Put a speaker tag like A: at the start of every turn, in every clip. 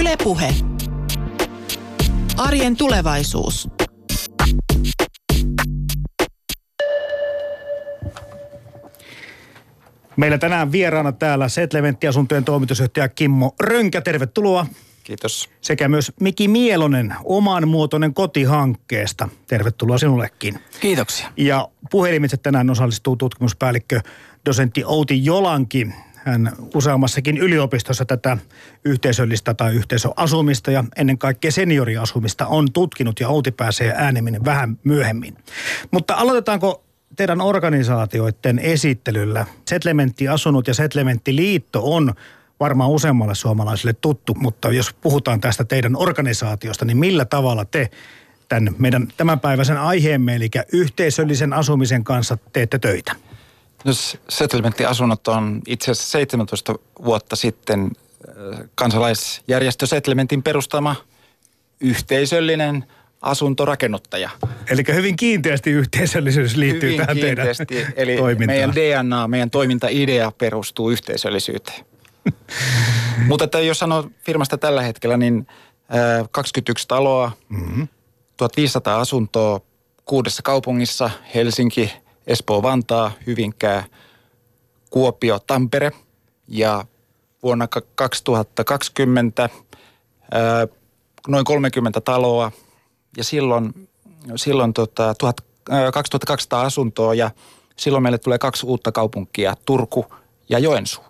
A: Ylepuhe. Arjen tulevaisuus.
B: Meillä tänään vieraana täällä Setlementti-asuntojen toimitusjohtaja Kimmo Rönkä, tervetuloa.
C: Kiitos.
B: Sekä myös Miki Mielonen oman muotoinen kotihankkeesta. Tervetuloa sinullekin.
D: Kiitoksia.
B: Ja puhelimitse tänään osallistuu tutkimuspäällikkö dosentti Outi Jolanki. Hän useammassakin yliopistossa tätä yhteisöllistä tai yhteisöasumista ja ennen kaikkea senioriasumista on tutkinut ja Outi pääsee ääneminen vähän myöhemmin. Mutta aloitetaanko teidän organisaatioiden esittelyllä? Setlementti Asunut ja Setlementti Liitto on varmaan useammalle suomalaiselle tuttu, mutta jos puhutaan tästä teidän organisaatiosta, niin millä tavalla te tämän meidän tämänpäiväisen aiheemme, eli yhteisöllisen asumisen kanssa teette töitä?
C: No Settlementti-asunnot on itse asiassa 17 vuotta sitten äh, kansalaisjärjestö Settlementin perustama yhteisöllinen asuntorakennuttaja.
B: Eli hyvin kiinteästi yhteisöllisyys liittyy
C: Hyvin
B: tähän
C: kiinteästi,
B: teidän
C: eli
B: toimintaan.
C: meidän DNA, meidän toimintaidea perustuu yhteisöllisyyteen. Mutta että jos sanoo firmasta tällä hetkellä, niin äh, 21 taloa, mm-hmm. 1500 asuntoa kuudessa kaupungissa, Helsinki, Espoo, Vantaa, Hyvinkää, Kuopio, Tampere. Ja vuonna ka- 2020 ää, noin 30 taloa. Ja silloin, silloin tota, 1000, ää, 2200 asuntoa. Ja silloin meille tulee kaksi uutta kaupunkia, Turku ja Joensuu.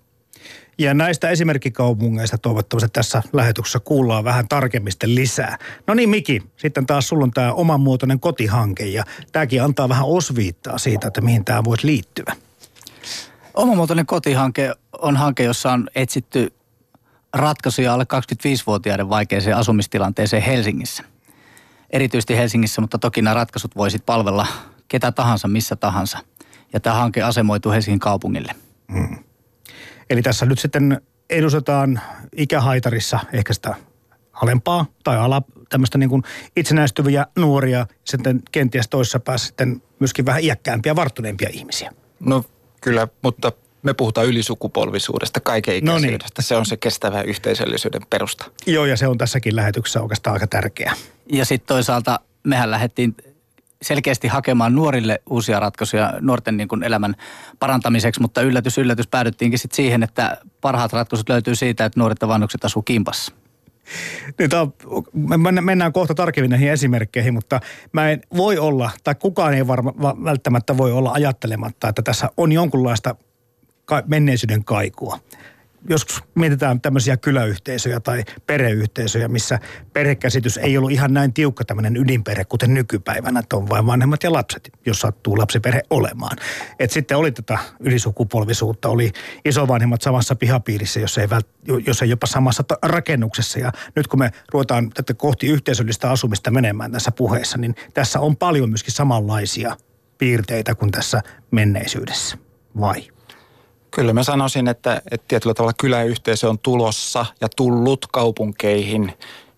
B: Ja näistä esimerkkikaupungeista toivottavasti tässä lähetyksessä kuullaan vähän tarkemmin sitten lisää. No niin Miki, sitten taas sulla on tämä omanmuotoinen kotihanke ja tämäkin antaa vähän osviittaa siitä, että mihin tämä voisi liittyä.
D: Omamuotoinen kotihanke on hanke, jossa on etsitty ratkaisuja alle 25-vuotiaiden vaikeaseen asumistilanteeseen Helsingissä. Erityisesti Helsingissä, mutta toki nämä ratkaisut voisit palvella ketä tahansa, missä tahansa. Ja tämä hanke asemoituu Helsingin kaupungille.
B: Eli tässä nyt sitten edustetaan ikähaitarissa ehkä sitä alempaa tai ala, tämmöistä niin kuin itsenäistyviä nuoria, sitten kenties toisessa päässä sitten myöskin vähän iäkkäämpiä, varttuneempia ihmisiä.
C: No kyllä, mutta me puhutaan ylisukupolvisuudesta, kaiken
B: No niin.
C: Se on se kestävä yhteisöllisyyden perusta.
B: Joo, ja se on tässäkin lähetyksessä oikeastaan aika tärkeää.
D: Ja sitten toisaalta mehän lähdettiin selkeästi hakemaan nuorille uusia ratkaisuja nuorten niin kuin elämän parantamiseksi, mutta yllätys, yllätys päädyttiinkin sitten siihen, että parhaat ratkaisut löytyy siitä, että nuoret ja vanhukset asuu kimpassa.
B: Niin tää on, me mennään kohta tarkemmin näihin esimerkkeihin, mutta mä en voi olla, tai kukaan ei varma, va- välttämättä voi olla ajattelematta, että tässä on jonkunlaista menneisyyden kaikua. Joskus mietitään tämmöisiä kyläyhteisöjä tai perheyhteisöjä, missä perhekäsitys ei ollut ihan näin tiukka tämmöinen ydinperhe, kuten nykypäivänä, että on vain vanhemmat ja lapset, jos sattuu lapsiperhe olemaan. Et sitten oli tätä ylisukupolvisuutta, oli isovanhemmat samassa pihapiirissä, jos ei, vält, jos ei jopa samassa rakennuksessa. Ja nyt kun me ruvetaan tätä kohti yhteisöllistä asumista menemään tässä puheessa, niin tässä on paljon myöskin samanlaisia piirteitä kuin tässä menneisyydessä. Vai?
C: Kyllä mä sanoisin, että, että tietyllä tavalla kyläyhteisö on tulossa ja tullut kaupunkeihin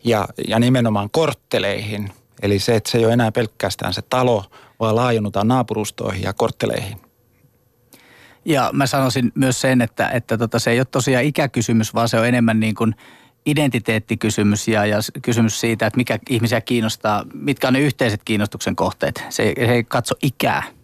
C: ja, ja nimenomaan kortteleihin. Eli se, että se ei ole enää pelkästään se talo, vaan laajennutaan naapurustoihin ja kortteleihin.
D: Ja mä sanoisin myös sen, että, että tota, se ei ole tosiaan ikäkysymys, vaan se on enemmän niin kuin identiteettikysymys ja, ja kysymys siitä, että mikä ihmisiä kiinnostaa, mitkä on ne yhteiset kiinnostuksen kohteet. Se, se ei katso ikää.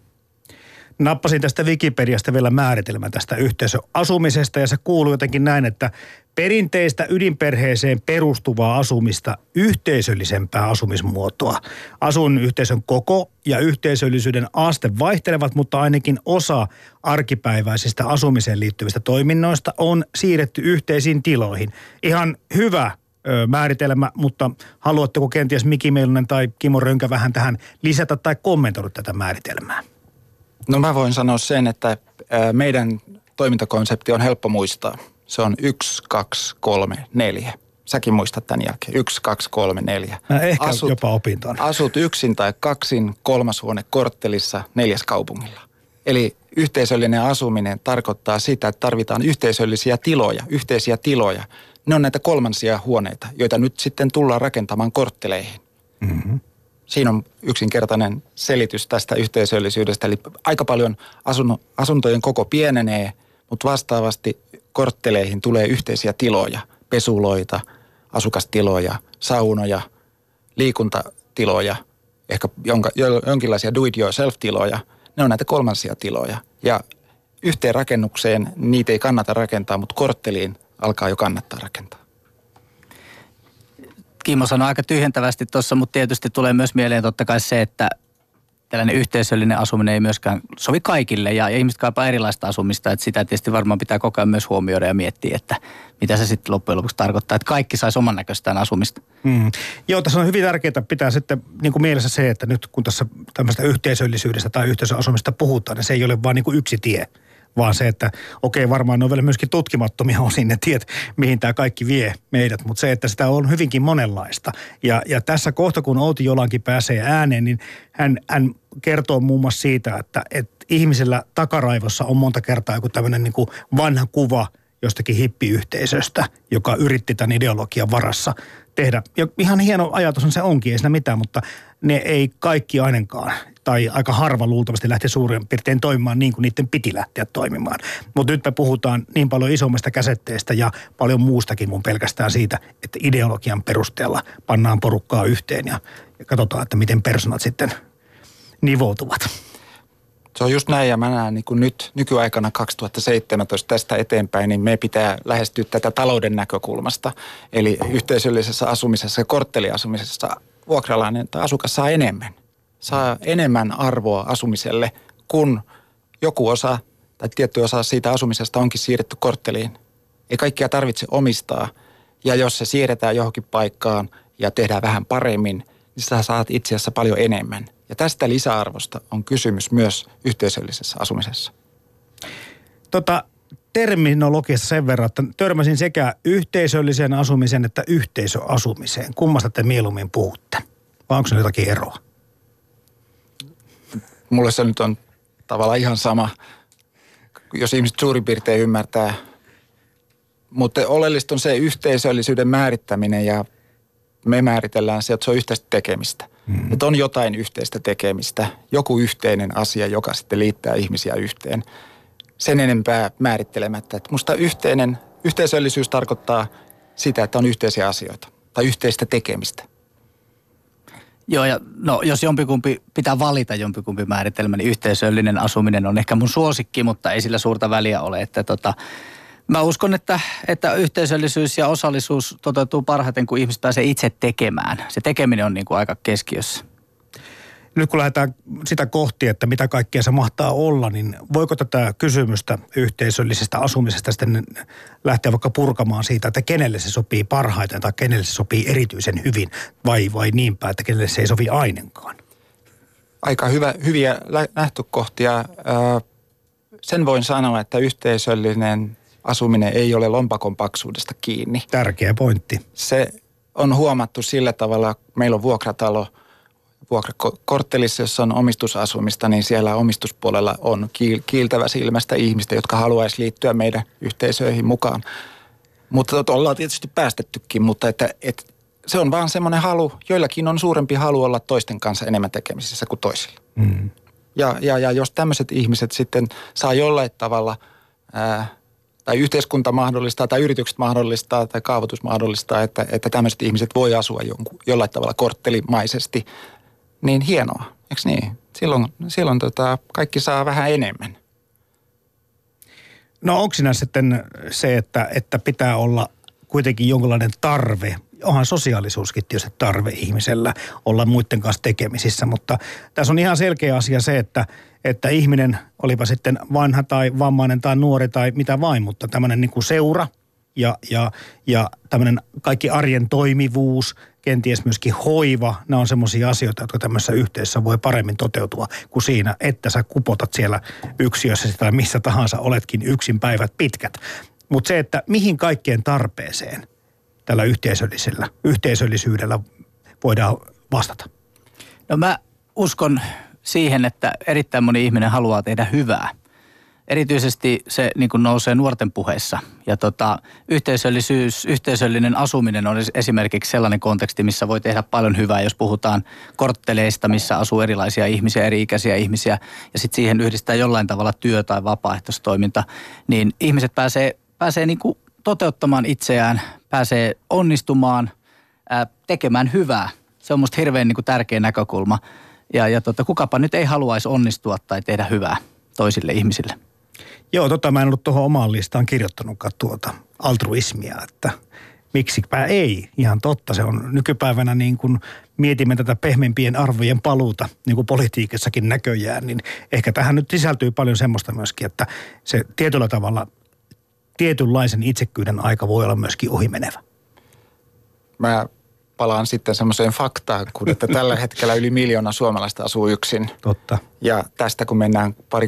B: Nappasin tästä Wikipediasta vielä määritelmän tästä yhteisöasumisesta ja se kuuluu jotenkin näin, että perinteistä ydinperheeseen perustuvaa asumista yhteisöllisempää asumismuotoa. Asun yhteisön koko ja yhteisöllisyyden aste vaihtelevat, mutta ainakin osa arkipäiväisistä asumiseen liittyvistä toiminnoista on siirretty yhteisiin tiloihin. Ihan hyvä määritelmä, mutta haluatteko kenties Miki Meilunen tai Kimo Rönkä vähän tähän lisätä tai kommentoida tätä määritelmää?
C: No mä voin sanoa sen, että meidän toimintakonsepti on helppo muistaa. Se on yksi, kaksi, kolme, neljä. Säkin muistat tämän jälkeen. Yksi, kaksi, kolme, neljä.
B: Mä ehkä jopa opin ton.
C: Asut yksin tai kaksin, kolmas huone korttelissa, neljäs kaupungilla. Eli yhteisöllinen asuminen tarkoittaa sitä, että tarvitaan yhteisöllisiä tiloja, yhteisiä tiloja. Ne on näitä kolmansia huoneita, joita nyt sitten tullaan rakentamaan kortteleihin. Siinä on yksinkertainen selitys tästä yhteisöllisyydestä. Eli aika paljon asuntojen koko pienenee, mutta vastaavasti kortteleihin tulee yhteisiä tiloja, pesuloita, asukastiloja, saunoja, liikuntatiloja, ehkä jonka, jonkinlaisia do-it-yourself-tiloja. Ne on näitä kolmansia tiloja. Ja yhteen rakennukseen niitä ei kannata rakentaa, mutta kortteliin alkaa jo kannattaa rakentaa.
D: Kimmo sanoi aika tyhjentävästi tuossa, mutta tietysti tulee myös mieleen totta kai se, että tällainen yhteisöllinen asuminen ei myöskään sovi kaikille ja, ihmiset kaipaa erilaista asumista. Että sitä tietysti varmaan pitää koko ajan myös huomioida ja miettiä, että mitä se sitten loppujen lopuksi tarkoittaa, että kaikki saisi oman näköistään asumista.
B: Mm. Joo, tässä on hyvin tärkeää pitää sitten niin kuin mielessä se, että nyt kun tässä tämmöistä yhteisöllisyydestä tai yhteisöasumista puhutaan, niin se ei ole vain niin kuin yksi tie – vaan se, että okei, varmaan ne on vielä myöskin tutkimattomia osin ne tiet, mihin tämä kaikki vie meidät, mutta se, että sitä on hyvinkin monenlaista. Ja, ja tässä kohta, kun Outi Jolankin pääsee ääneen, niin hän, hän kertoo muun muassa siitä, että, että ihmisellä takaraivossa on monta kertaa joku tämmöinen niin vanha kuva jostakin hippiyhteisöstä, joka yritti tämän ideologian varassa tehdä. Ja ihan hieno ajatus on se onkin, ei siinä mitään, mutta ne ei kaikki ainakaan tai aika harva luultavasti lähti suurin piirtein toimimaan niin kuin niiden piti lähteä toimimaan. Mutta nyt me puhutaan niin paljon isommasta käsitteestä ja paljon muustakin mun pelkästään siitä, että ideologian perusteella pannaan porukkaa yhteen ja, ja katsotaan, että miten personat sitten nivoutuvat.
C: Se on just näin ja mä näen niin kuin nyt nykyaikana 2017 tästä eteenpäin, niin me pitää lähestyä tätä talouden näkökulmasta. Eli yhteisöllisessä asumisessa ja kortteliasumisessa vuokralainen tai asukas saa enemmän saa enemmän arvoa asumiselle, kun joku osa tai tietty osa siitä asumisesta onkin siirretty kortteliin. Ei kaikkia tarvitse omistaa. Ja jos se siirretään johonkin paikkaan ja tehdään vähän paremmin, niin sä saat itse asiassa paljon enemmän. Ja tästä lisäarvosta on kysymys myös yhteisöllisessä asumisessa.
B: Tota, terminologiassa sen verran, että törmäsin sekä yhteisölliseen asumiseen että yhteisöasumiseen. Kummasta te mieluummin puhutte? Vai onko se jotakin eroa?
C: mulle se nyt on tavallaan ihan sama, jos ihmiset suurin piirtein ymmärtää. Mutta oleellista on se yhteisöllisyyden määrittäminen ja me määritellään se, että se on yhteistä tekemistä. Mm. Että on jotain yhteistä tekemistä, joku yhteinen asia, joka sitten liittää ihmisiä yhteen. Sen enempää määrittelemättä. Että musta yhteinen, yhteisöllisyys tarkoittaa sitä, että on yhteisiä asioita tai yhteistä tekemistä.
D: Joo, ja no, jos jompikumpi pitää valita jompikumpi määritelmä, niin yhteisöllinen asuminen on ehkä mun suosikki, mutta ei sillä suurta väliä ole. Että tota, mä uskon, että, että yhteisöllisyys ja osallisuus toteutuu parhaiten, kun ihmiset pääsee itse tekemään. Se tekeminen on niin kuin aika keskiössä
B: nyt kun lähdetään sitä kohti, että mitä kaikkea se mahtaa olla, niin voiko tätä kysymystä yhteisöllisestä asumisesta sitten lähteä vaikka purkamaan siitä, että kenelle se sopii parhaiten tai kenelle se sopii erityisen hyvin vai, vai niinpä, että kenelle se ei sovi ainenkaan?
C: Aika hyvä, hyviä lähtökohtia. Sen voin sanoa, että yhteisöllinen asuminen ei ole lompakon paksuudesta kiinni.
B: Tärkeä pointti.
C: Se on huomattu sillä tavalla, meillä on vuokratalo – vuokrakorttelissa, jossa on omistusasumista, niin siellä omistuspuolella on kiiltävä silmästä ihmistä, jotka haluaisi liittyä meidän yhteisöihin mukaan. Mutta ollaan tietysti päästettykin, mutta että, että se on vaan semmoinen halu. Joillakin on suurempi halu olla toisten kanssa enemmän tekemisissä kuin toisilla. Mm. Ja, ja, ja jos tämmöiset ihmiset sitten saa jollain tavalla, ää, tai yhteiskunta mahdollistaa, tai yritykset mahdollistaa, tai kaavoitus mahdollistaa, että, että tämmöiset ihmiset voi asua jonkun, jollain tavalla korttelimaisesti niin hienoa, eikö niin? Silloin, silloin tota, kaikki saa vähän enemmän.
B: No onko sitten se, että, että pitää olla kuitenkin jonkinlainen tarve, onhan sosiaalisuuskin tietysti tarve ihmisellä olla muiden kanssa tekemisissä, mutta tässä on ihan selkeä asia se, että, että ihminen, olipa sitten vanha tai vammainen tai nuori tai mitä vain, mutta tämmöinen niin kuin seura ja, ja, ja tämmöinen kaikki arjen toimivuus – kenties myöskin hoiva, nämä on semmoisia asioita, jotka tämmöisessä yhteisössä voi paremmin toteutua kuin siinä, että sä kupotat siellä yksiössä tai missä tahansa oletkin yksin päivät pitkät. Mutta se, että mihin kaikkeen tarpeeseen tällä yhteisöllisellä, yhteisöllisyydellä voidaan vastata?
D: No mä uskon siihen, että erittäin moni ihminen haluaa tehdä hyvää – erityisesti se niin kuin nousee nuorten puheissa. Ja tota, yhteisöllisyys, yhteisöllinen asuminen on esimerkiksi sellainen konteksti, missä voi tehdä paljon hyvää, jos puhutaan kortteleista, missä asuu erilaisia ihmisiä, eri-ikäisiä ihmisiä, ja sitten siihen yhdistää jollain tavalla työ tai vapaaehtoistoiminta, niin ihmiset pääsee, pääsee niin kuin toteuttamaan itseään, pääsee onnistumaan, ää, tekemään hyvää. Se on musta hirveän niin kuin tärkeä näkökulma. Ja, ja tota, kukapa nyt ei haluaisi onnistua tai tehdä hyvää toisille ihmisille.
B: Joo, tota mä en ollut tuohon omaan listaan kirjoittanutkaan tuota altruismia, että miksipä ei. Ihan totta, se on nykypäivänä niin kuin mietimme tätä pehmempien arvojen paluuta, niin kuin politiikassakin näköjään, niin ehkä tähän nyt sisältyy paljon semmoista myöskin, että se tietyllä tavalla tietynlaisen itsekyyden aika voi olla myöskin ohimenevä.
C: Mä palaan sitten semmoiseen faktaan, kun että tällä hetkellä yli miljoona suomalaista asuu yksin.
B: Totta.
C: Ja tästä kun mennään pari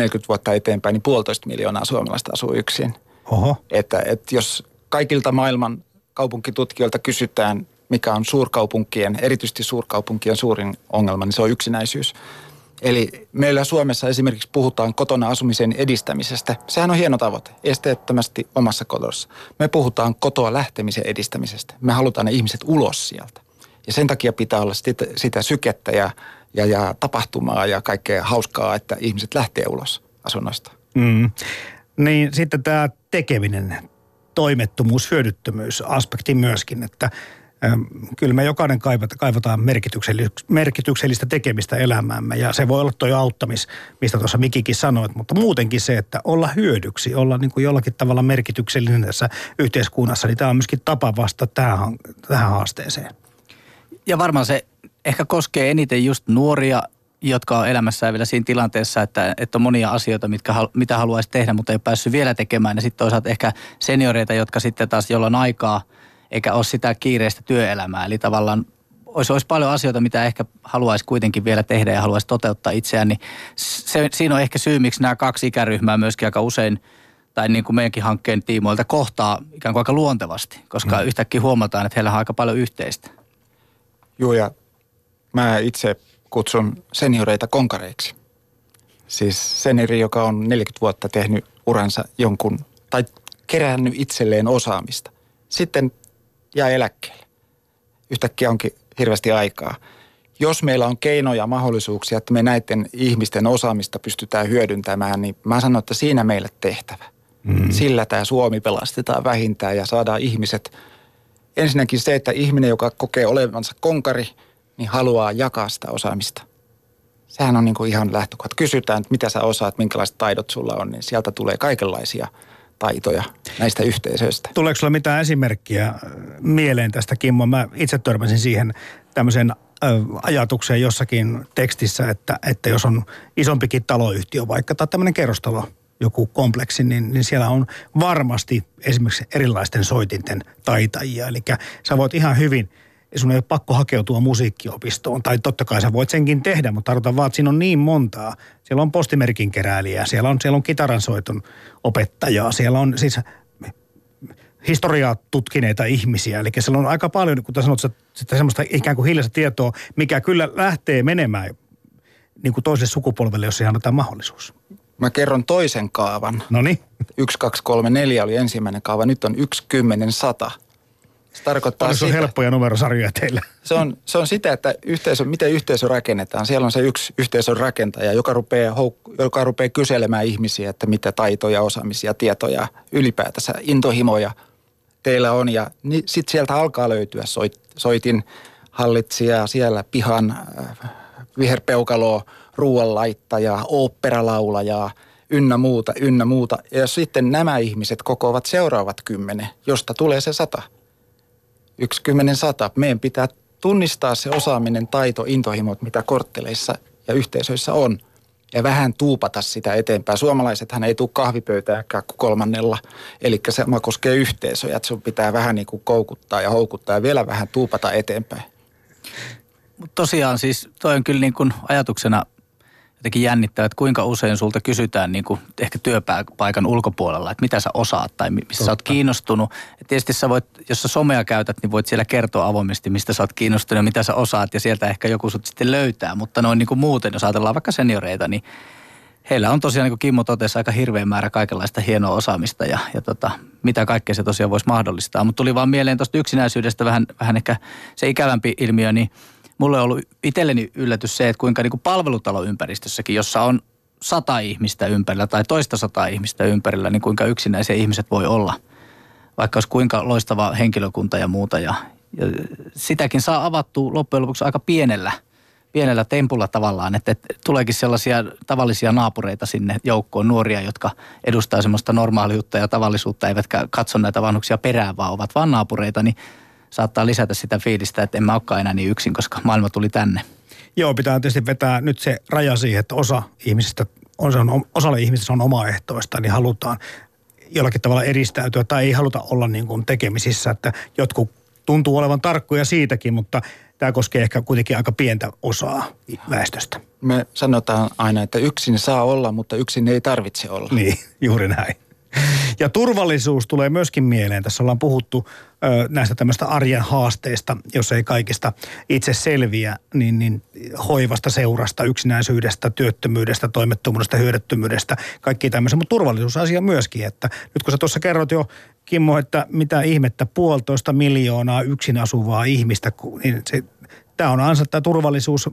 C: 30-40 vuotta eteenpäin, niin puolitoista miljoonaa suomalaista asuu yksin.
B: Oho.
C: Että, että jos kaikilta maailman kaupunkitutkijoilta kysytään, mikä on suurkaupunkien, erityisesti suurkaupunkien suurin ongelma, niin se on yksinäisyys. Eli meillä Suomessa esimerkiksi puhutaan kotona asumisen edistämisestä. Sehän on hieno tavoite, esteettömästi omassa kotossa. Me puhutaan kotoa lähtemisen edistämisestä. Me halutaan ne ihmiset ulos sieltä. Ja sen takia pitää olla sitä, sitä sykettä ja, ja, ja tapahtumaa ja kaikkea hauskaa, että ihmiset lähtee ulos asunnoista.
B: Mm. Niin sitten tämä tekeminen, toimettomuus, hyödyttömyys aspekti myöskin, että kyllä me jokainen kaivataan merkityksellistä tekemistä elämäämme ja se voi olla tuo auttamis, mistä tuossa Mikikin sanoit, mutta muutenkin se, että olla hyödyksi, olla niin kuin jollakin tavalla merkityksellinen tässä yhteiskunnassa, niin tämä on myöskin tapa vastata tähän, tähän haasteeseen.
D: Ja varmaan se ehkä koskee eniten just nuoria, jotka on elämässään vielä siinä tilanteessa, että, että on monia asioita, mitkä, mitä haluaisi tehdä, mutta ei ole päässyt vielä tekemään. Ja sitten toisaalta ehkä senioreita, jotka sitten taas jollain aikaa – eikä ole sitä kiireistä työelämää. Eli tavallaan olisi, olisi paljon asioita, mitä ehkä haluaisi kuitenkin vielä tehdä ja haluaisi toteuttaa itseään, niin se, siinä on ehkä syy, miksi nämä kaksi ikäryhmää myöskin aika usein tai niin kuin meidänkin hankkeen tiimoilta kohtaa ikään kuin aika luontevasti, koska mm. yhtäkkiä huomataan, että heillä on aika paljon yhteistä.
C: Joo, ja mä itse kutsun senioreita konkareiksi. Siis seniori, joka on 40 vuotta tehnyt uransa jonkun, tai kerännyt itselleen osaamista. Sitten jää eläkkeelle. Yhtäkkiä onkin hirveästi aikaa. Jos meillä on keinoja ja mahdollisuuksia, että me näiden ihmisten osaamista pystytään hyödyntämään, niin mä sanon, että siinä meille tehtävä. Mm. Sillä tämä Suomi pelastetaan vähintään ja saadaan ihmiset. Ensinnäkin se, että ihminen, joka kokee olevansa konkari, niin haluaa jakaa sitä osaamista. Sehän on niin kuin ihan lähtökohta. Kysytään, että mitä sä osaat, minkälaiset taidot sulla on, niin sieltä tulee kaikenlaisia – taitoja näistä yhteisöistä.
B: Tuleeko sinulla mitään esimerkkiä äh, mieleen tästä, Kimmo? Mä itse törmäsin siihen tämmöiseen äh, ajatukseen jossakin tekstissä, että, että jos on isompikin taloyhtiö vaikka tai tämmöinen kerrostalo, joku kompleksi, niin, niin siellä on varmasti esimerkiksi erilaisten soitinten taitajia. Eli sä voit ihan hyvin – sun ei ole pakko hakeutua musiikkiopistoon. Tai totta kai sä voit senkin tehdä, mutta tarkoitan vaan, että siinä on niin montaa. Siellä on postimerkin keräilijää, siellä on, siellä on kitaransoiton opettajaa, siellä on siis historiaa tutkineita ihmisiä. Eli siellä on aika paljon, kun sanot, sitä semmoista ikään kuin hiljaista tietoa, mikä kyllä lähtee menemään niin kuin toiselle sukupolvelle, jos siihen annetaan mahdollisuus.
C: Mä kerron toisen kaavan.
B: No niin.
C: 1, 2, 3, 4 oli ensimmäinen kaava, nyt on 1, 10, 100.
B: Se tarkoittaa Paljon sitä, on helppoja numerosarjoja teillä.
C: Se on, se on sitä, että yhteisö, miten yhteisö rakennetaan. Siellä on se yksi yhteisön rakentaja, joka rupeaa, joka rupeaa kyselemään ihmisiä, että mitä taitoja, osaamisia, tietoja, ylipäätänsä intohimoja teillä on. Ja niin, sitten sieltä alkaa löytyä soit, soitin hallitsija, siellä pihan äh, viherpeukaloa, ruoanlaittajaa, oopperalaulajaa, ynnä muuta, ynnä muuta. Ja sitten nämä ihmiset kokoavat seuraavat kymmenen, josta tulee se sata – yksi kymmenen sata. Meidän pitää tunnistaa se osaaminen, taito, intohimot, mitä kortteleissa ja yhteisöissä on. Ja vähän tuupata sitä eteenpäin. Suomalaisethan ei tule kahvipöytäänkään kuin kolmannella. Eli se koskee yhteisöjä, että sun pitää vähän niin kuin koukuttaa ja houkuttaa ja vielä vähän tuupata eteenpäin.
D: Tosiaan siis toi on kyllä niin kuin ajatuksena jotenkin jännittävää, että kuinka usein sulta kysytään niin kuin ehkä työpaikan ulkopuolella, että mitä sä osaat tai mistä Totta. sä oot kiinnostunut. Et tietysti sä voit, jos sä somea käytät, niin voit siellä kertoa avoimesti, mistä sä oot kiinnostunut ja mitä sä osaat ja sieltä ehkä joku sut sitten löytää. Mutta noin niin kuin muuten, jos ajatellaan vaikka senioreita, niin heillä on tosiaan, niin kuin Kimmo totesi, aika hirveä määrä kaikenlaista hienoa osaamista ja, ja tota, mitä kaikkea se tosiaan voisi mahdollistaa. Mutta tuli vaan mieleen tuosta yksinäisyydestä vähän, vähän ehkä se ikävämpi ilmiö, niin – mulle on ollut itselleni yllätys se, että kuinka niin kuin palvelutaloympäristössäkin, jossa on sata ihmistä ympärillä tai toista sata ihmistä ympärillä, niin kuinka yksinäisiä ihmiset voi olla. vaikka olisi kuinka loistava henkilökunta ja muuta. Ja, ja sitäkin saa avattua loppujen lopuksi aika pienellä, pienellä tempulla tavallaan, että, tuleekin sellaisia tavallisia naapureita sinne joukkoon, nuoria, jotka edustaa semmoista normaaliutta ja tavallisuutta, eivätkä katso näitä vanhuksia perään, vaan ovat vaan naapureita, niin saattaa lisätä sitä fiilistä, että en mä olekaan enää niin yksin, koska maailma tuli tänne.
B: Joo, pitää tietysti vetää nyt se raja siihen, että osa ihmisistä, on, osalle ihmisistä on omaehtoista, niin halutaan jollakin tavalla edistäytyä tai ei haluta olla niin kuin tekemisissä, että jotkut tuntuu olevan tarkkoja siitäkin, mutta tämä koskee ehkä kuitenkin aika pientä osaa väestöstä.
C: Me sanotaan aina, että yksin saa olla, mutta yksin ei tarvitse olla.
B: Niin, juuri näin. Ja turvallisuus tulee myöskin mieleen. Tässä ollaan puhuttu ö, näistä tämmöistä arjen haasteista, jos ei kaikista itse selviä, niin, niin hoivasta, seurasta, yksinäisyydestä, työttömyydestä, toimettomuudesta, hyödyttömyydestä, kaikki tämmöisiä. Mutta turvallisuusasia myöskin, että nyt kun sä tuossa kerrot jo Kimmo, että mitä ihmettä puolitoista miljoonaa yksin asuvaa ihmistä, niin tämä on ansa tämä turvallisuus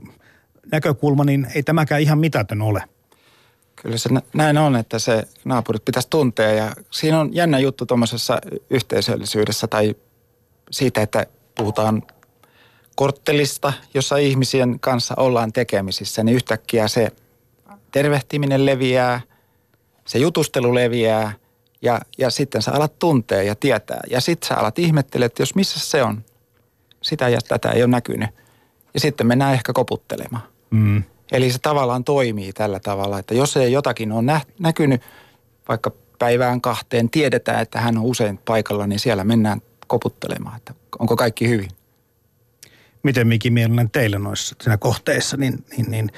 B: näkökulma, niin ei tämäkään ihan mitätön ole.
C: Kyllä se näin on, että se naapurit pitäisi tuntea ja siinä on jännä juttu tuommoisessa yhteisöllisyydessä tai siitä, että puhutaan korttelista, jossa ihmisien kanssa ollaan tekemisissä, niin yhtäkkiä se tervehtiminen leviää, se jutustelu leviää ja, ja sitten sä alat tuntea ja tietää. Ja sitten sä alat ihmettelemään, että jos missä se on, sitä ja tätä ei ole näkynyt. Ja sitten mennään ehkä koputtelemaan. Mm. Eli se tavallaan toimii tällä tavalla, että jos ei jotakin ole nä- näkynyt vaikka päivään kahteen, tiedetään, että hän on usein paikalla, niin siellä mennään koputtelemaan, että onko kaikki hyvin.
B: Miten Miki Mielinen teillä noissa siinä kohteissa, niin, niin, niin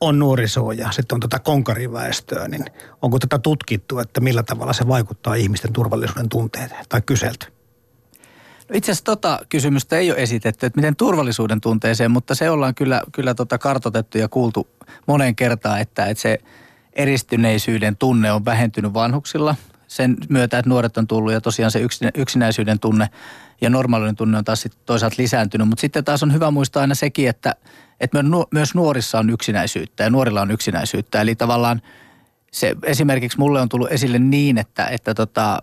B: on nuorisoa ja sitten on tätä tota konkariväestöä, niin onko tätä tutkittu, että millä tavalla se vaikuttaa ihmisten turvallisuuden tunteeseen tai kyselty?
D: Itse asiassa tota kysymystä ei ole esitetty, että miten turvallisuuden tunteeseen, mutta se ollaan kyllä, kyllä tota kartotettu ja kuultu moneen kertaan, että, että se eristyneisyyden tunne on vähentynyt vanhuksilla sen myötä, että nuoret on tullut ja tosiaan se yksinäisyyden tunne ja normaalinen tunne on taas sit toisaalta lisääntynyt. Mutta sitten taas on hyvä muistaa aina sekin, että, että myös nuorissa on yksinäisyyttä ja nuorilla on yksinäisyyttä. Eli tavallaan se esimerkiksi mulle on tullut esille niin, että, että tota,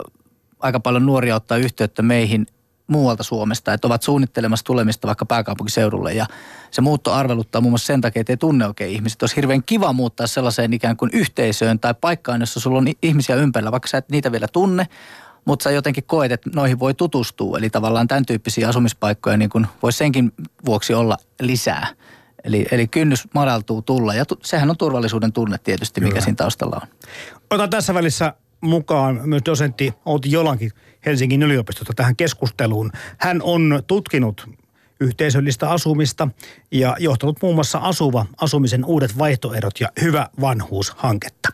D: aika paljon nuoria ottaa yhteyttä meihin – muualta Suomesta, että ovat suunnittelemassa tulemista vaikka pääkaupunkiseudulle. Ja se muutto arveluttaa muun muassa sen takia, että ei tunne oikein ihmiset. Olisi hirveän kiva muuttaa sellaiseen ikään kuin yhteisöön tai paikkaan, jossa sulla on ihmisiä ympärillä, vaikka sä et niitä vielä tunne, mutta sä jotenkin koet, että noihin voi tutustua. Eli tavallaan tämän tyyppisiä asumispaikkoja niin kuin voisi senkin vuoksi olla lisää. Eli, eli kynnys madaltuu tulla ja tu, sehän on turvallisuuden tunne tietysti, mikä Kyllä. siinä taustalla on.
B: Otan tässä välissä mukaan myös dosentti Outi Jolankin Helsingin yliopistosta tähän keskusteluun. Hän on tutkinut yhteisöllistä asumista ja johtanut muun muassa Asuva, asumisen uudet vaihtoehdot ja Hyvä vanhuus-hanketta.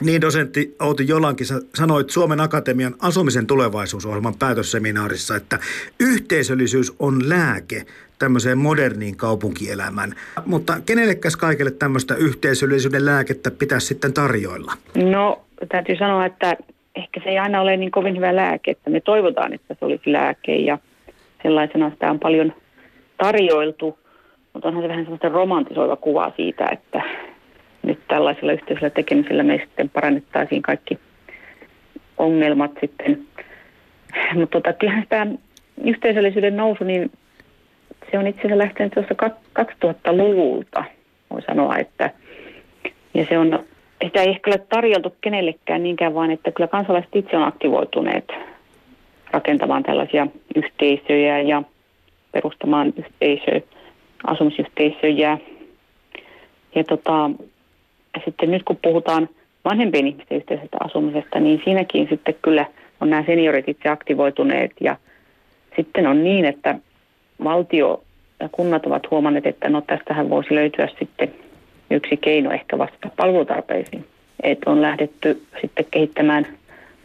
B: Niin dosentti Outi Jolankin, sanoit Suomen Akatemian asumisen tulevaisuusohjelman päätösseminaarissa, että yhteisöllisyys on lääke tämmöiseen moderniin kaupunkielämään. Mutta kenellekäs kaikille tämmöistä yhteisöllisyyden lääkettä pitäisi sitten tarjoilla?
A: No täytyy sanoa, että ehkä se ei aina ole niin kovin hyvä lääke, että me toivotaan, että se olisi lääke ja sellaisena sitä on paljon tarjoiltu, mutta onhan se vähän sellaista romantisoiva kuva siitä, että nyt tällaisella yhteisellä tekemisellä me sitten parannettaisiin kaikki ongelmat sitten. Mutta tota, kyllähän tämä yhteisöllisyyden nousu, niin se on itse asiassa lähtenyt tuossa 2000-luvulta, voi sanoa, että ja se on sitä ei ehkä ole tarjoltu kenellekään niinkään, vaan että kyllä kansalaiset itse on aktivoituneet rakentamaan tällaisia yhteisöjä ja perustamaan yhteisöjä, asumisyhteisöjä. Ja tota, sitten nyt kun puhutaan vanhempien ihmisten yhteisestä asumisesta, niin siinäkin sitten kyllä on nämä seniorit itse aktivoituneet ja sitten on niin, että valtio ja kunnat ovat huomanneet, että no tästähän voisi löytyä sitten yksi keino ehkä vastata palvelutarpeisiin. Että on lähdetty sitten kehittämään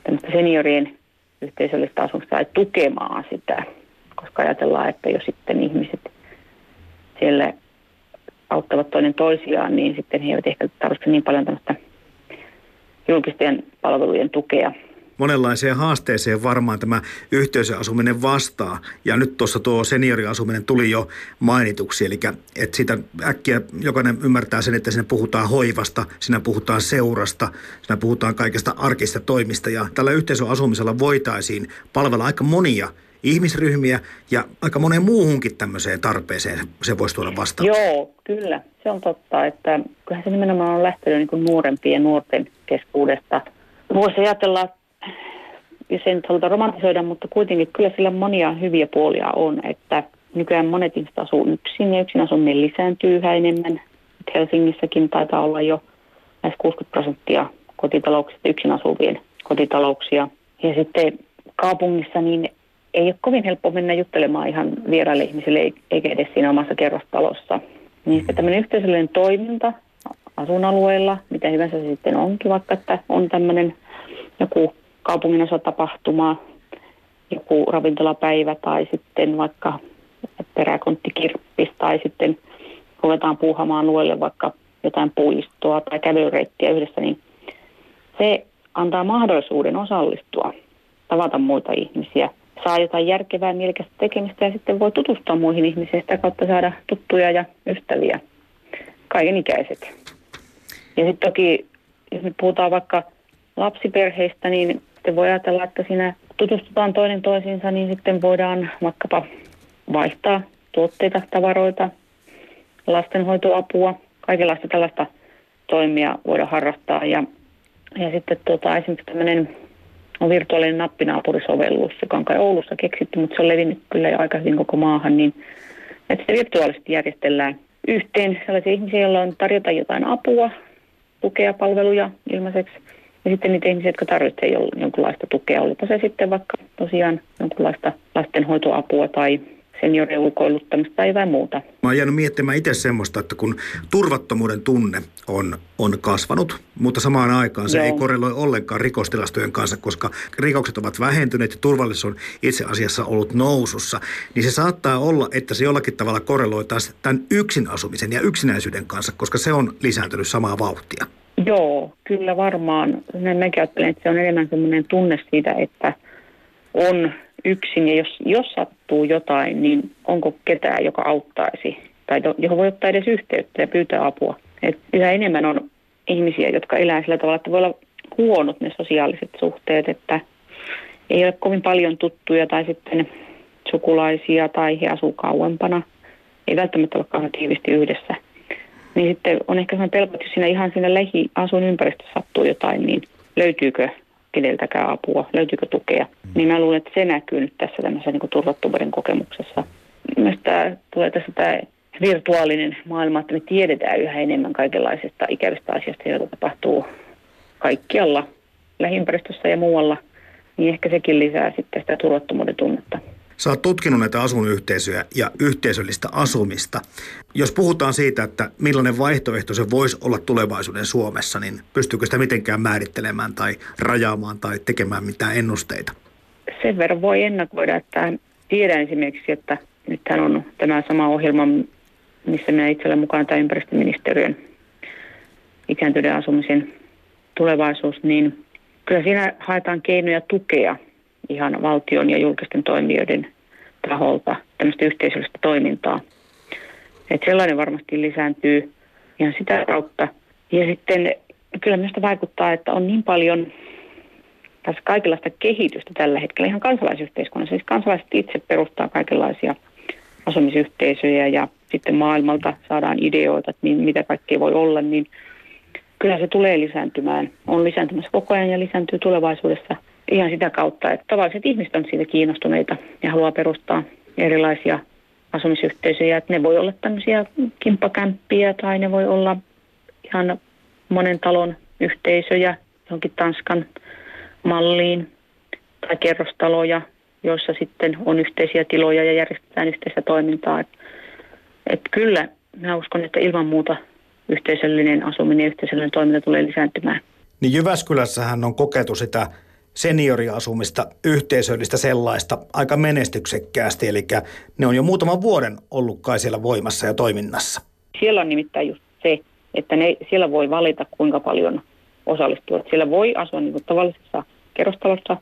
A: tämmöistä seniorien yhteisöllistä asumista tai tukemaan sitä, koska ajatellaan, että jos sitten ihmiset siellä auttavat toinen toisiaan, niin sitten he eivät ehkä tarvitse niin paljon tämmöistä julkisten palvelujen tukea.
B: Monenlaiseen haasteeseen varmaan tämä yhteisöasuminen vastaa. Ja nyt tuossa tuo senioriasuminen tuli jo mainituksi, eli että siitä äkkiä jokainen ymmärtää sen, että siinä puhutaan hoivasta, siinä puhutaan seurasta, siinä puhutaan kaikesta arkista toimista. Ja tällä yhteisöasumisella voitaisiin palvella aika monia ihmisryhmiä ja aika moneen muuhunkin tämmöiseen tarpeeseen se voisi tuoda vastaan.
A: Joo, kyllä. Se on totta, että kyllähän se nimenomaan on lähtenyt niin nuorempien nuorten keskuudesta. Voisi ajatella, ja sen haluta romantisoida, mutta kuitenkin kyllä sillä monia hyviä puolia on, että nykyään monet ihmiset asuu yksin ja yksin asuminen lisääntyy yhä enemmän. Helsingissäkin taitaa olla jo lähes 60 prosenttia kotitalouksista yksin asuvien kotitalouksia. Ja sitten kaupungissa niin ei ole kovin helppo mennä juttelemaan ihan vieraille ihmisille, eikä edes siinä omassa kerrostalossa. Niin sitten tämmöinen yhteisöllinen toiminta asuinalueella, mitä hyvänsä se sitten onkin, vaikka että on tämmöinen joku kaupungin osa tapahtuma, joku ravintolapäivä tai sitten vaikka peräkonttikirppis tai sitten ruvetaan puuhamaan alueelle vaikka jotain puistoa tai kävelyreittiä yhdessä, niin se antaa mahdollisuuden osallistua, tavata muita ihmisiä – saa jotain järkevää mielekästä tekemistä ja sitten voi tutustua muihin ihmisiin sitä kautta saada tuttuja ja ystäviä, kaiken ikäiset. Ja sitten toki, jos nyt puhutaan vaikka lapsiperheistä, niin sitten voi ajatella, että siinä tutustutaan toinen toisiinsa, niin sitten voidaan vaikkapa vaihtaa tuotteita, tavaroita, lastenhoitoapua, kaikenlaista tällaista toimia voidaan harrastaa. Ja, ja sitten tuota, esimerkiksi tämmöinen on virtuaalinen nappinaapurisovellus, joka on kai Oulussa keksitty, mutta se on levinnyt kyllä jo aika hyvin koko maahan, niin että se virtuaalisesti järjestellään yhteen sellaisia ihmisiä, joilla on tarjota jotain apua, tukea, palveluja ilmaiseksi. Ja sitten niitä ihmisiä, jotka tarvitsevat jonkinlaista tukea, olipa se sitten vaikka tosiaan jonkinlaista lastenhoitoapua tai seniorien ulkoiluttamista tai jotain muuta.
B: Mä oon jäänyt miettimään itse semmoista, että kun turvattomuuden tunne on, on kasvanut, mutta samaan aikaan se Joo. ei korreloi ollenkaan rikostilastojen kanssa, koska rikokset ovat vähentyneet ja turvallisuus on itse asiassa ollut nousussa, niin se saattaa olla, että se jollakin tavalla korreloi taas tämän yksin asumisen ja yksinäisyyden kanssa, koska se on lisääntynyt samaa vauhtia.
A: Joo, kyllä varmaan. Näin mäkin ajattelen, että se on enemmän sellainen tunne siitä, että on yksin ja jos, jos sattuu jotain, niin onko ketään, joka auttaisi tai johon voi ottaa edes yhteyttä ja pyytää apua. Et yhä enemmän on ihmisiä, jotka elää sillä tavalla, että voi olla huonot ne sosiaaliset suhteet, että ei ole kovin paljon tuttuja tai sitten sukulaisia tai he asuu kauempana. Ei välttämättä ole kauhean tiivisti yhdessä. Niin sitten on ehkä sellainen pelko, että jos siinä ihan siinä lähiasun ympäristössä sattuu jotain, niin löytyykö keneltäkään apua, löytyykö tukea. Mm. Niin mä luulen, että se näkyy nyt tässä tämmöisessä niin turvattomuuden kokemuksessa. Myös tämä tulee tässä tämä virtuaalinen maailma, että me tiedetään yhä enemmän kaikenlaisista ikävistä asioista, joita tapahtuu kaikkialla lähiympäristössä ja muualla, niin ehkä sekin lisää sitten sitä turvattomuuden tunnetta.
B: Sä oot tutkinut näitä asuinyhteisöjä ja yhteisöllistä asumista. Jos puhutaan siitä, että millainen vaihtoehto se voisi olla tulevaisuuden Suomessa, niin pystyykö sitä mitenkään määrittelemään tai rajaamaan tai tekemään mitään ennusteita?
A: Sen verran voi ennakoida, että tiedän esimerkiksi, että nythän on tämä sama ohjelma, missä minä itse olen mukana, tämä ympäristöministeriön ikääntyneen asumisen tulevaisuus, niin kyllä siinä haetaan keinoja tukea – ihan valtion ja julkisten toimijoiden taholta tämmöistä yhteisöllistä toimintaa. Että sellainen varmasti lisääntyy ihan sitä kautta. Ja sitten kyllä minusta vaikuttaa, että on niin paljon tässä kaikenlaista kehitystä tällä hetkellä ihan kansalaisyhteiskunnassa. Siis kansalaiset itse perustaa kaikenlaisia asumisyhteisöjä ja sitten maailmalta saadaan ideoita, että mitä kaikkea voi olla, niin kyllä se tulee lisääntymään. On lisääntymässä koko ajan ja lisääntyy tulevaisuudessa – ihan sitä kautta, että tavalliset ihmiset on siitä kiinnostuneita ja haluaa perustaa erilaisia asumisyhteisöjä. Että ne voi olla tämmöisiä kimppakämppiä tai ne voi olla ihan monen talon yhteisöjä johonkin Tanskan malliin tai kerrostaloja, joissa sitten on yhteisiä tiloja ja järjestetään yhteistä toimintaa. Että et kyllä, mä uskon, että ilman muuta yhteisöllinen asuminen ja yhteisöllinen toiminta tulee lisääntymään.
B: Niin Jyväskylässähän on kokeiltu sitä senioriasumista, yhteisöllistä sellaista, aika menestyksekkäästi. Eli ne on jo muutaman vuoden ollut kai siellä voimassa ja toiminnassa.
A: Siellä on nimittäin just se, että ne, siellä voi valita kuinka paljon osallistua. Siellä voi asua niin kuin tavallisessa kerrostalossa,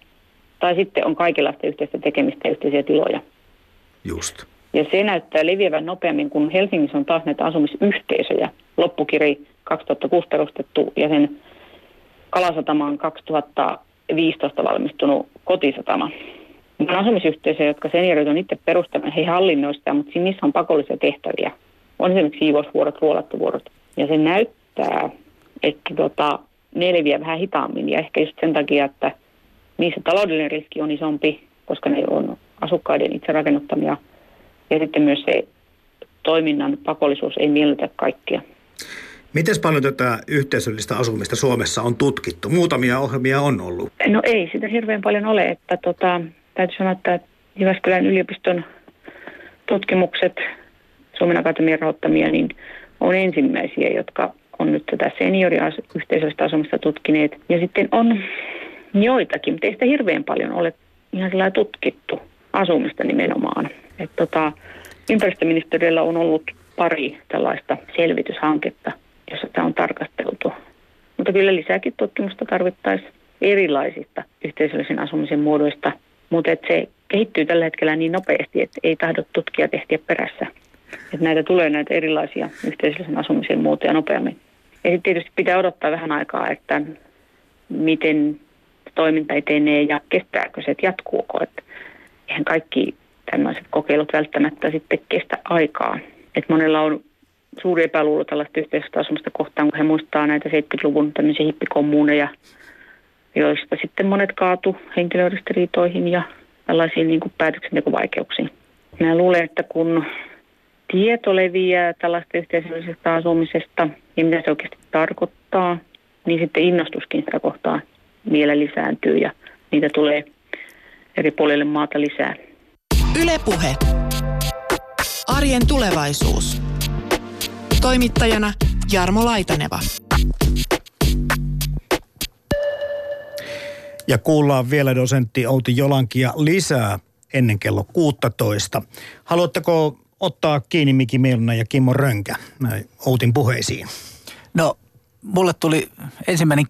A: tai sitten on kaikenlaista yhteistä tekemistä ja yhteisiä tiloja.
B: Just.
A: Ja se näyttää leviävän nopeammin, kun Helsingissä on taas näitä asumisyhteisöjä. Loppukiri 2006 perustettu ja sen Kalasatama on 2015 valmistunut kotisatama. On asumisyhteisöjä, jotka seniorit on itse perustaneet, he hallinnoivat sitä, mutta niissä on pakollisia tehtäviä. On esimerkiksi siivousvuorot, ruolattuvuorot. Ja se näyttää, että tota, ne leviää vähän hitaammin ja ehkä just sen takia, että niissä taloudellinen riski on isompi, koska ne on asukkaiden itse rakennuttamia. Ja sitten myös se toiminnan pakollisuus ei miellytä kaikkia.
B: Miten paljon tätä yhteisöllistä asumista Suomessa on tutkittu? Muutamia ohjelmia on ollut.
A: No ei sitä hirveän paljon ole. Että tota, täytyy sanoa, että Jyväskylän yliopiston tutkimukset Suomen Akatemian rahoittamia, niin on ensimmäisiä, jotka on nyt tätä senioriyhteisöllistä asumista tutkineet. Ja sitten on joitakin, mutta ei sitä hirveän paljon ole ihan sellainen tutkittu asumista nimenomaan. Et tota, ympäristöministeriöllä on ollut pari tällaista selvityshanketta, jossa tämä on tarkasteltu. Mutta kyllä lisääkin tutkimusta tarvittaisiin erilaisista yhteisöllisen asumisen muodoista, mutta se kehittyy tällä hetkellä niin nopeasti, että ei tahdo tutkia tehtiä perässä. Että näitä tulee näitä erilaisia yhteisöllisen asumisen muotoja nopeammin. Ja sitten tietysti pitää odottaa vähän aikaa, että miten toiminta etenee ja kestääkö se, että jatkuuko. Että eihän kaikki tämmöiset kokeilut välttämättä sitten kestä aikaa. Että monella on suuri epäluulo tällaista yhteisöstä asumista kohtaan, kun he muistaa näitä 70-luvun tämmöisiä hippikommuuneja, joista sitten monet kaatu henkilöydistiriitoihin ja tällaisiin niin kuin päätöksentekovaikeuksiin. Mä luulen, että kun tieto leviää tällaista yhteisöllisestä asumisesta ja mitä se oikeasti tarkoittaa, niin sitten innostuskin sitä kohtaa vielä lisääntyy ja niitä tulee eri puolille maata lisää.
E: Ylepuhe. Arjen tulevaisuus. Toimittajana Jarmo Laitaneva.
B: Ja kuullaan vielä dosentti Outi Jolankia lisää ennen kello 16. Haluatteko ottaa kiinni Miki Mielunen ja Kimmo Rönkä näin Outin puheisiin?
D: No, mulle tuli ensimmäinen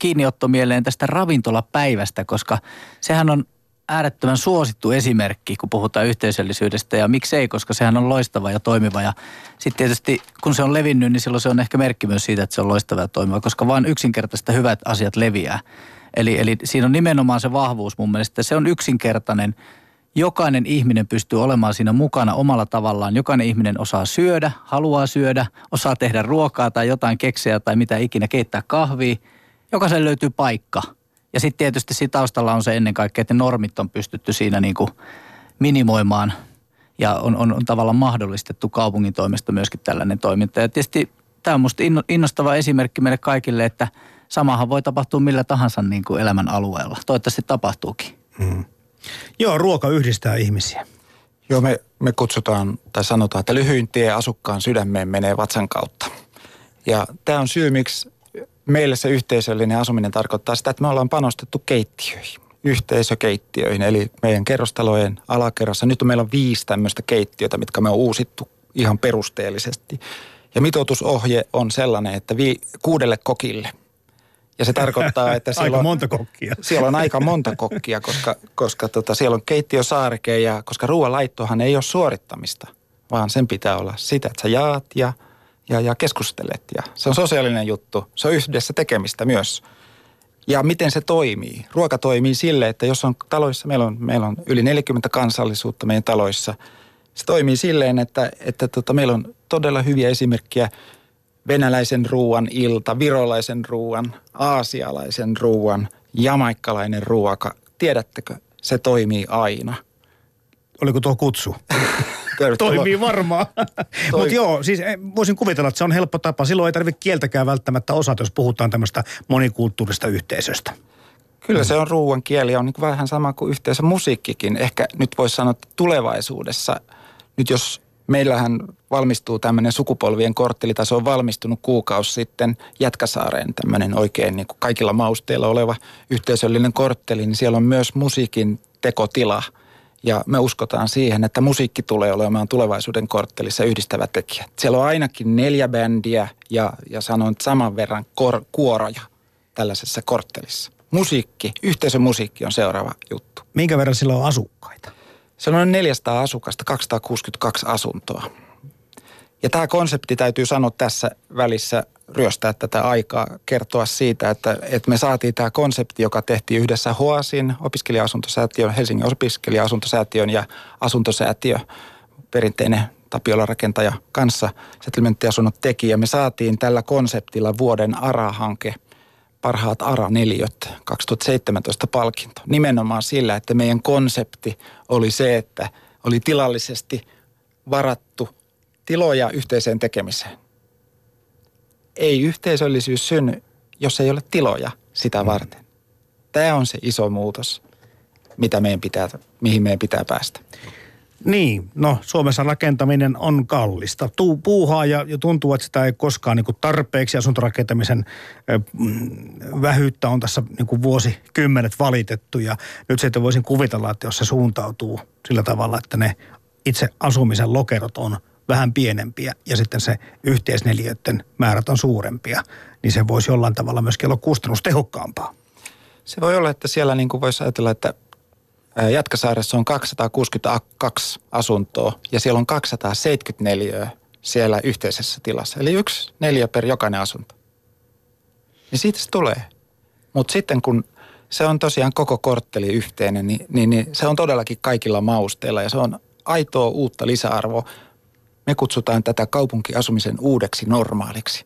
D: kiinniotto mieleen tästä ravintolapäivästä, koska sehän on äärettömän suosittu esimerkki, kun puhutaan yhteisöllisyydestä ja miksei, koska sehän on loistava ja toimiva. Ja sitten tietysti kun se on levinnyt, niin silloin se on ehkä merkki myös siitä, että se on loistava ja toimiva, koska vain yksinkertaista hyvät asiat leviää. Eli, eli siinä on nimenomaan se vahvuus mun mielestä. Se on yksinkertainen. Jokainen ihminen pystyy olemaan siinä mukana omalla tavallaan. Jokainen ihminen osaa syödä, haluaa syödä, osaa tehdä ruokaa tai jotain keksejä tai mitä ikinä, keittää kahvia. Jokaisen löytyy paikka – ja sitten tietysti siinä taustalla on se ennen kaikkea, että normit on pystytty siinä niin kuin minimoimaan ja on, on, on tavallaan mahdollistettu kaupungin toimesta myöskin tällainen toiminta. Ja tietysti tämä on minusta innostava esimerkki meille kaikille, että samahan voi tapahtua millä tahansa niin kuin elämän alueella. Toivottavasti tapahtuukin. Hmm.
B: Joo, ruoka yhdistää ihmisiä.
C: Joo, me, me kutsutaan tai sanotaan, että lyhyin tie asukkaan sydämeen menee vatsan kautta. Ja tämä on syy, miksi meille se yhteisöllinen asuminen tarkoittaa sitä, että me ollaan panostettu keittiöihin, yhteisökeittiöihin, eli meidän kerrostalojen alakerrassa. Nyt meillä on viisi tämmöistä keittiötä, mitkä me on uusittu ihan perusteellisesti. Ja mitoitusohje on sellainen, että vi, kuudelle kokille. Ja se tarkoittaa, että siellä
B: aika
C: on,
B: monta kokkia.
C: Siellä on aika monta kokkia, koska, koska tota, siellä on keittiösaareke ja koska ruoanlaittohan ei ole suorittamista, vaan sen pitää olla sitä, että sä jaat ja – ja, ja keskustelet. Ja se on sosiaalinen juttu. Se on yhdessä tekemistä myös. Ja miten se toimii? Ruoka toimii sille, että jos on taloissa, meillä on, meillä on yli 40 kansallisuutta meidän taloissa. Se toimii silleen, että, että tota, meillä on todella hyviä esimerkkejä venäläisen ruoan ilta, virolaisen ruoan, aasialaisen ruoan, jamaikkalainen ruoka. Tiedättekö, se toimii aina.
B: Oliko tuo kutsu? Toimii varmaan. Toi... Mutta joo, siis eh, voisin kuvitella, että se on helppo tapa. Silloin ei tarvitse kieltäkään välttämättä osata, jos puhutaan tämmöistä monikulttuurista yhteisöstä.
C: Kyllä se on ruoan kieli on niin vähän sama kuin yhteisö musiikkikin. Ehkä nyt voisi sanoa, että tulevaisuudessa, nyt jos meillähän valmistuu tämmöinen sukupolvien kortteli, tai se on valmistunut kuukausi sitten Jätkäsaareen tämmöinen oikein niin kuin kaikilla mausteilla oleva yhteisöllinen kortteli, niin siellä on myös musiikin tekotila – ja me uskotaan siihen, että musiikki tulee olemaan tulevaisuuden korttelissa yhdistävä tekijä. Siellä on ainakin neljä bändiä ja, ja sanon saman verran kor, kuoroja tällaisessa korttelissa. Musiikki, yhteisömusiikki on seuraava juttu.
B: Minkä verran sillä on asukkaita?
C: Se on noin 400 asukasta, 262 asuntoa. Ja tämä konsepti täytyy sanoa tässä välissä ryöstää tätä aikaa, kertoa siitä, että, että me saatiin tämä konsepti, joka tehtiin yhdessä HOASin, opiskelija-asuntosäätiön, Helsingin opiskelija-asuntosäätiön ja asuntosäätiö, perinteinen Tapiola-rakentaja kanssa, settlementtiasunnot teki. Ja me saatiin tällä konseptilla vuoden ARA-hanke, parhaat ARA-neliöt, 2017 palkinto. Nimenomaan sillä, että meidän konsepti oli se, että oli tilallisesti varattu tiloja yhteiseen tekemiseen. Ei yhteisöllisyys synny, jos ei ole tiloja sitä varten. Tämä on se iso muutos, mitä meidän pitää, mihin meidän pitää päästä.
B: Niin, no Suomessa rakentaminen on kallista. Tuu, puuhaa ja, ja tuntuu, että sitä ei koskaan niin kuin tarpeeksi. Asuntorakentamisen mm, vähyyttä on tässä niin kuin vuosikymmenet valitettu ja nyt sitten voisin kuvitella, että jos se suuntautuu sillä tavalla, että ne itse asumisen lokerot on vähän pienempiä ja sitten se yhteisneliöiden määrät on suurempia, niin se voisi jollain tavalla myöskin olla kustannustehokkaampaa.
C: Se voi olla, että siellä niin kuin voisi ajatella, että Jatkasaaressa on 262 asuntoa ja siellä on 274 siellä yhteisessä tilassa. Eli yksi neljä per jokainen asunto. Niin siitä se tulee. Mutta sitten kun se on tosiaan koko kortteli yhteinen, niin, niin, niin se on todellakin kaikilla mausteilla ja se on aitoa uutta lisäarvoa. Me kutsutaan tätä kaupunkiasumisen uudeksi normaaliksi.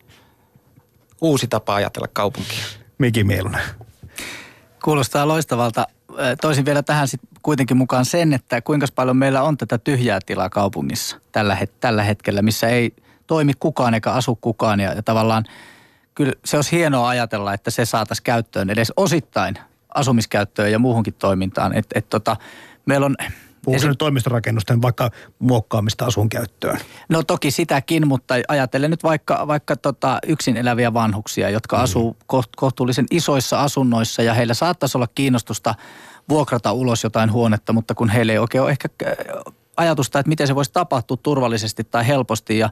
C: Uusi tapa ajatella kaupunkia.
B: Miki Mielunen.
D: Kuulostaa loistavalta. Toisin vielä tähän sit kuitenkin mukaan sen, että kuinka paljon meillä on tätä tyhjää tilaa kaupungissa tällä, het- tällä hetkellä, missä ei toimi kukaan eikä asu kukaan. Ja, ja tavallaan kyllä se olisi hienoa ajatella, että se saataisiin käyttöön edes osittain asumiskäyttöön ja muuhunkin toimintaan. Et, et tota, meillä on
B: Puhuuko nyt toimistorakennusten vaikka muokkaamista asun käyttöön?
D: No toki sitäkin, mutta ajattelen nyt vaikka, vaikka tota yksin eläviä vanhuksia, jotka mm. asuu kohtuullisen isoissa asunnoissa ja heillä saattaisi olla kiinnostusta vuokrata ulos jotain huonetta, mutta kun heillä ei oikein ole ehkä ajatusta, että miten se voisi tapahtua turvallisesti tai helposti ja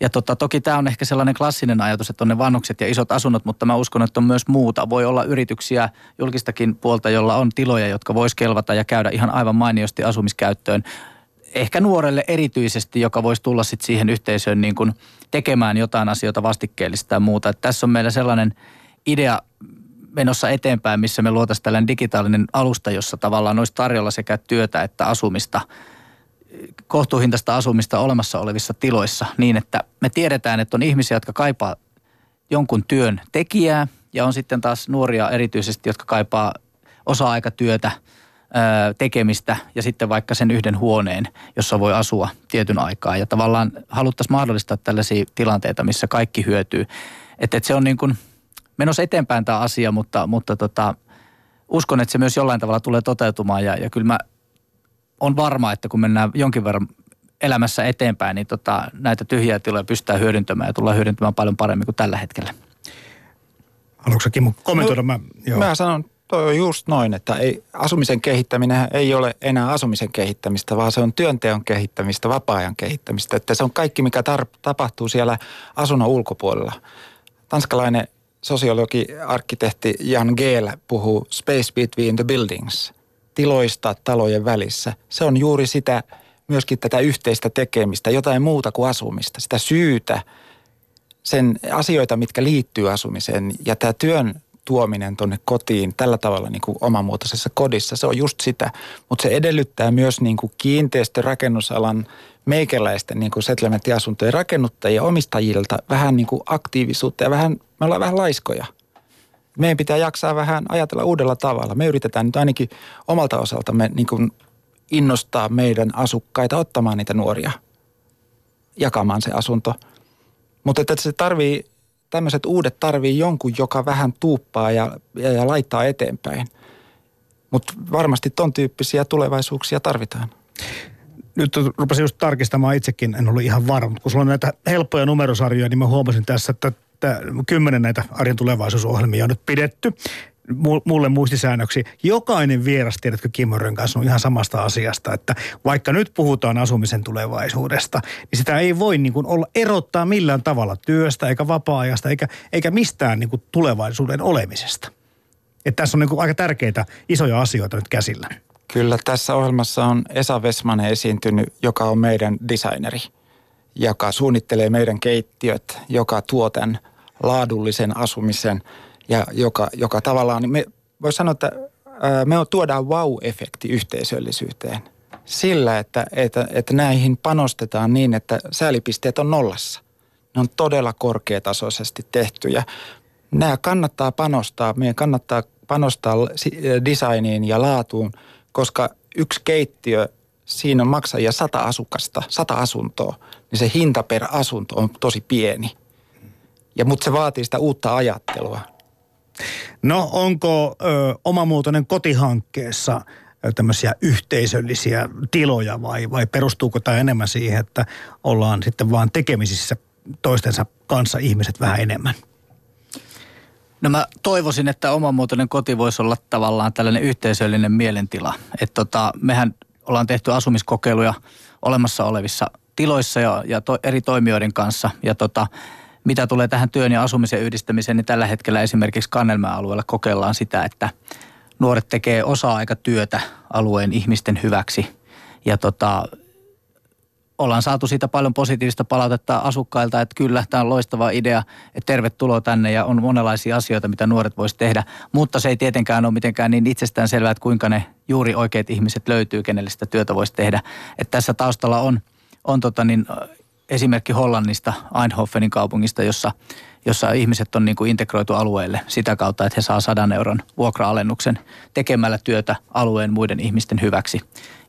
D: ja tota, toki tämä on ehkä sellainen klassinen ajatus, että on ne vanhukset ja isot asunnot, mutta mä uskon, että on myös muuta. Voi olla yrityksiä julkistakin puolta, jolla on tiloja, jotka vois kelvata ja käydä ihan aivan mainiosti asumiskäyttöön. Ehkä nuorelle erityisesti, joka voisi tulla sitten siihen yhteisöön niin kuin tekemään jotain asioita vastikkeellista ja muuta. Että tässä on meillä sellainen idea menossa eteenpäin, missä me luotaisiin tällainen digitaalinen alusta, jossa tavallaan olisi tarjolla sekä työtä että asumista – kohtuuhintaista asumista olemassa olevissa tiloissa niin, että me tiedetään, että on ihmisiä, jotka kaipaa jonkun työn tekijää ja on sitten taas nuoria erityisesti, jotka kaipaa osa-aikatyötä, tekemistä ja sitten vaikka sen yhden huoneen, jossa voi asua tietyn aikaa. Ja tavallaan haluttaisiin mahdollistaa tällaisia tilanteita, missä kaikki hyötyy. Että et se on niin kuin menossa eteenpäin tämä asia, mutta, mutta tota, uskon, että se myös jollain tavalla tulee toteutumaan ja, ja kyllä mä on varma, että kun mennään jonkin verran elämässä eteenpäin, niin tota, näitä tyhjiä tiloja pystytään hyödyntämään ja tullaan hyödyntämään paljon paremmin kuin tällä hetkellä.
B: Haluatko Kimmo kommentoida? No, mä,
C: joo. mä sanon, toi on just noin, että ei, asumisen kehittäminen ei ole enää asumisen kehittämistä, vaan se on työnteon kehittämistä, vapaa-ajan kehittämistä. Että se on kaikki, mikä tar- tapahtuu siellä asunnon ulkopuolella. Tanskalainen sosiologi, arkkitehti Jan Geel puhuu space between the buildings – tiloista talojen välissä. Se on juuri sitä, myöskin tätä yhteistä tekemistä, jotain muuta kuin asumista, sitä syytä, sen asioita, mitkä liittyy asumiseen ja tämä työn tuominen tuonne kotiin tällä tavalla niin kuin omamuotoisessa kodissa, se on just sitä. Mutta se edellyttää myös niin kuin kiinteistörakennusalan meikäläisten niin kuin settlementtiasuntojen rakennuttajia omistajilta vähän niin kuin aktiivisuutta ja vähän, me ollaan vähän laiskoja – meidän pitää jaksaa vähän ajatella uudella tavalla. Me yritetään nyt ainakin omalta osaltamme niin kuin innostaa meidän asukkaita ottamaan niitä nuoria jakamaan se asunto. Mutta että se tarvii, tämmöiset uudet tarvii jonkun, joka vähän tuuppaa ja, ja, ja laittaa eteenpäin. Mutta varmasti ton tyyppisiä tulevaisuuksia tarvitaan.
B: Nyt rupesin just tarkistamaan itsekin, en ollut ihan varma. Kun sulla on näitä helppoja numerosarjoja, niin mä huomasin tässä, että että kymmenen näitä arjen tulevaisuusohjelmia on nyt pidetty mulle muistisäännöksi. Jokainen vieras, tiedätkö Kimmoren kanssa, on ihan samasta asiasta, että vaikka nyt puhutaan asumisen tulevaisuudesta, niin sitä ei voi niin kuin olla erottaa millään tavalla työstä eikä vapaa-ajasta eikä, eikä mistään niin kuin tulevaisuuden olemisesta. Että tässä on niin aika tärkeitä isoja asioita nyt käsillä.
C: Kyllä, tässä ohjelmassa on Esa Vesmanen esiintynyt, joka on meidän designeri, joka suunnittelee meidän keittiöt, joka tuo tämän laadullisen asumisen ja joka, joka tavallaan, niin me voisi sanoa, että me tuodaan wow-efekti yhteisöllisyyteen sillä, että, että, että näihin panostetaan niin, että säälipisteet on nollassa. Ne on todella korkeatasoisesti tehtyjä. Nämä kannattaa panostaa, meidän kannattaa panostaa designiin ja laatuun, koska yksi keittiö, siinä on maksajia sata asukasta, sata asuntoa, niin se hinta per asunto on tosi pieni. Ja, mutta se vaatii sitä uutta ajattelua.
B: No onko ö, omamuotoinen kotihankkeessa tämmöisiä yhteisöllisiä tiloja vai, vai perustuuko tämä enemmän siihen, että ollaan sitten vaan tekemisissä toistensa kanssa ihmiset vähän enemmän?
D: No mä toivoisin, että omamuotoinen koti voisi olla tavallaan tällainen yhteisöllinen mielentila. Että tota, mehän ollaan tehty asumiskokeiluja olemassa olevissa tiloissa ja, ja to, eri toimijoiden kanssa. Ja tota, mitä tulee tähän työn ja asumisen yhdistämiseen, niin tällä hetkellä esimerkiksi Kannelmään alueella kokeillaan sitä, että nuoret tekee osa-aikatyötä alueen ihmisten hyväksi. Ja tota, ollaan saatu siitä paljon positiivista palautetta asukkailta, että kyllä, tämä on loistava idea, että tervetuloa tänne ja on monenlaisia asioita, mitä nuoret voisi tehdä. Mutta se ei tietenkään ole mitenkään niin itsestään selvää, että kuinka ne juuri oikeat ihmiset löytyy, kenelle sitä työtä voisi tehdä. Että tässä taustalla on, on tota niin, esimerkki Hollannista, Eindhovenin kaupungista, jossa, jossa ihmiset on niin kuin integroitu alueelle sitä kautta, että he saa sadan euron vuokra-alennuksen tekemällä työtä alueen muiden ihmisten hyväksi.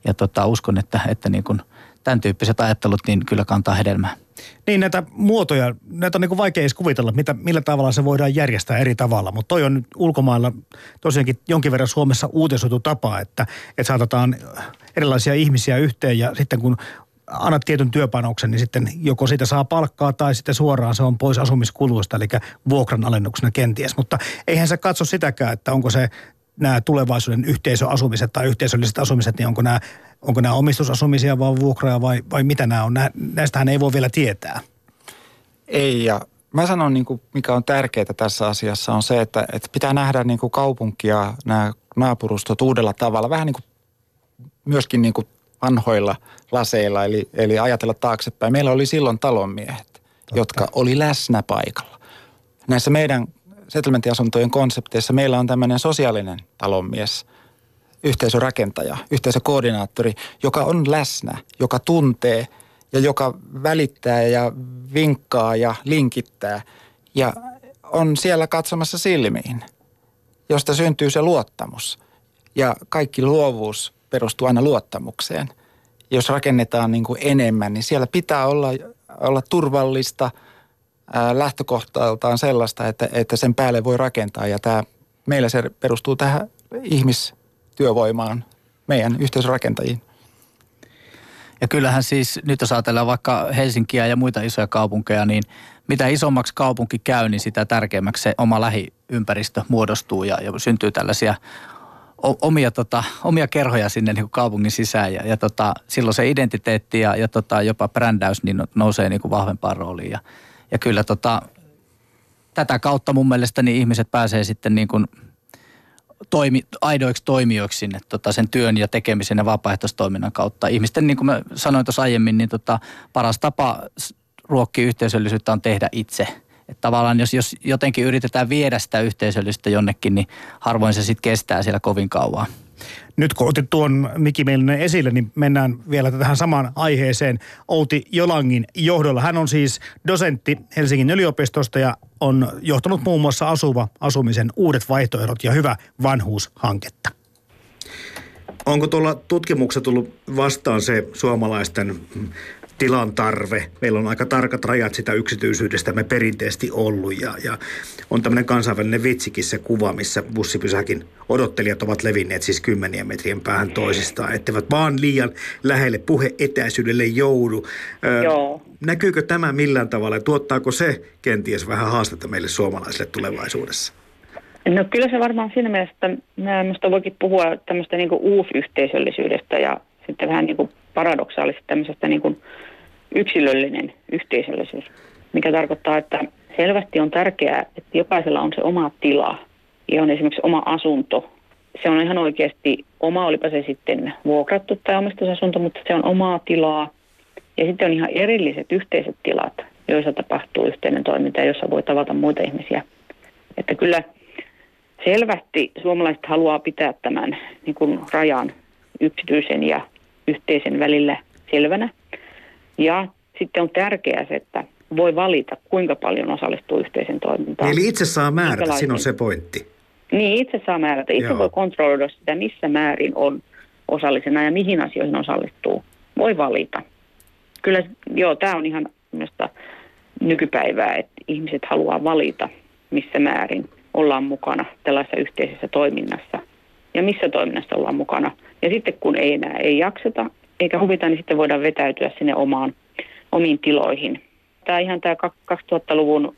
D: Ja tota, uskon, että, että niin kuin tämän tyyppiset ajattelut niin kyllä kantaa hedelmää.
B: Niin näitä muotoja, näitä on niin vaikea edes kuvitella, mitä, millä tavalla se voidaan järjestää eri tavalla. Mutta toi on nyt ulkomailla tosiaankin jonkin verran Suomessa uutisoitu tapa, että, että saatetaan erilaisia ihmisiä yhteen ja sitten kun annat tietyn työpanoksen, niin sitten joko siitä saa palkkaa tai sitten suoraan se on pois asumiskuluista, eli vuokran alennuksena kenties. Mutta eihän se katso sitäkään, että onko se nämä tulevaisuuden yhteisöasumiset tai yhteisölliset asumiset, niin onko nämä, onko nämä omistusasumisia vai vuokraa vai, vai mitä nämä on. Näistähän ei voi vielä tietää.
C: Ei ja mä sanon, niin kuin, mikä on tärkeää tässä asiassa on se, että, että pitää nähdä niin kuin kaupunkia, nämä naapurustot uudella tavalla. Vähän niin kuin myöskin niin kuin vanhoilla laseilla, eli, eli ajatella taaksepäin. Meillä oli silloin talonmiehet, Totta. jotka oli läsnä paikalla. Näissä meidän settlementiasuntojen konsepteissa meillä on tämmöinen sosiaalinen talonmies, yhteisörakentaja, yhteisökoordinaattori, joka on läsnä, joka tuntee ja joka välittää ja vinkkaa ja linkittää ja on siellä katsomassa silmiin, josta syntyy se luottamus. Ja kaikki luovuus perustuu aina luottamukseen. Jos rakennetaan niin kuin enemmän, niin siellä pitää olla, olla turvallista ää, lähtökohtaltaan sellaista, että, että sen päälle voi rakentaa. Ja tämä, meillä se perustuu tähän ihmistyövoimaan, meidän yhteisrakentajiin.
D: Ja kyllähän siis, nyt jos ajatellaan vaikka Helsinkiä ja muita isoja kaupunkeja, niin mitä isommaksi kaupunki käy, niin sitä tärkeämmäksi se oma lähiympäristö muodostuu ja, ja syntyy tällaisia omia, tota, omia kerhoja sinne niin kuin kaupungin sisään ja, ja tota, silloin se identiteetti ja, ja tota, jopa brändäys niin nousee niin kuin vahvempaan rooliin ja, ja kyllä tota, tätä kautta mun mielestä niin ihmiset pääsee sitten niin kuin toimi, aidoiksi toimijoiksi sinne tota, sen työn ja tekemisen ja vapaaehtoistoiminnan kautta. Ihmisten, niin kuin mä sanoin tuossa aiemmin, niin tota, paras tapa ruokkia yhteisöllisyyttä on tehdä itse – että tavallaan jos, jos jotenkin yritetään viedä sitä yhteisöllistä jonnekin, niin harvoin se sitten kestää siellä kovin kauan.
B: Nyt kun otit tuon Miki Meilinen esille, niin mennään vielä tähän samaan aiheeseen Outi Jolangin johdolla. Hän on siis dosentti Helsingin yliopistosta ja on johtanut muun muassa asuva asumisen uudet vaihtoehdot ja hyvä vanhuushanketta. Onko tuolla tutkimuksessa tullut vastaan se suomalaisten tilan tarve. Meillä on aika tarkat rajat sitä yksityisyydestä me perinteisesti ollut ja, ja on tämmöinen kansainvälinen vitsikin se kuva, missä bussipysäkin odottelijat ovat levinneet siis kymmenien metrien päähän toisistaan, etteivät vaan liian lähelle puheetäisyydelle joudu.
A: Joo.
B: Näkyykö tämä millään tavalla ja tuottaako se kenties vähän haastetta meille suomalaisille tulevaisuudessa?
A: No kyllä se varmaan siinä mielessä, että minusta voikin puhua tämmöistä niin uusyhteisöllisyydestä ja sitten vähän niin kuin paradoksaalisesti tämmöisestä niin kuin yksilöllinen yhteisöllisyys, mikä tarkoittaa, että selvästi on tärkeää, että jokaisella on se oma tila ja on esimerkiksi oma asunto. Se on ihan oikeasti oma, olipa se sitten vuokrattu tai omistusasunto, mutta se on omaa tilaa. Ja sitten on ihan erilliset yhteiset tilat, joissa tapahtuu yhteinen toiminta ja jossa voi tavata muita ihmisiä. Että kyllä selvästi suomalaiset haluaa pitää tämän niin kuin rajan yksityisen ja yhteisen välillä selvänä. Ja sitten on tärkeää se, että voi valita, kuinka paljon osallistuu yhteisen toimintaan.
B: Eli itse saa määrätä, siinä on se pointti.
A: Niin, itse saa määrätä. Itse
B: Joo.
A: voi kontrolloida sitä, missä määrin on osallisena ja mihin asioihin osallistuu. Voi valita. Kyllä, joo, tämä on ihan minusta nykypäivää, että ihmiset haluaa valita, missä määrin ollaan mukana tällaisessa yhteisessä toiminnassa ja missä toiminnassa ollaan mukana. Ja sitten kun ei enää ei jakseta eikä huvita, niin sitten voidaan vetäytyä sinne omaan, omiin tiloihin. Tämä ihan tämä 2000-luvun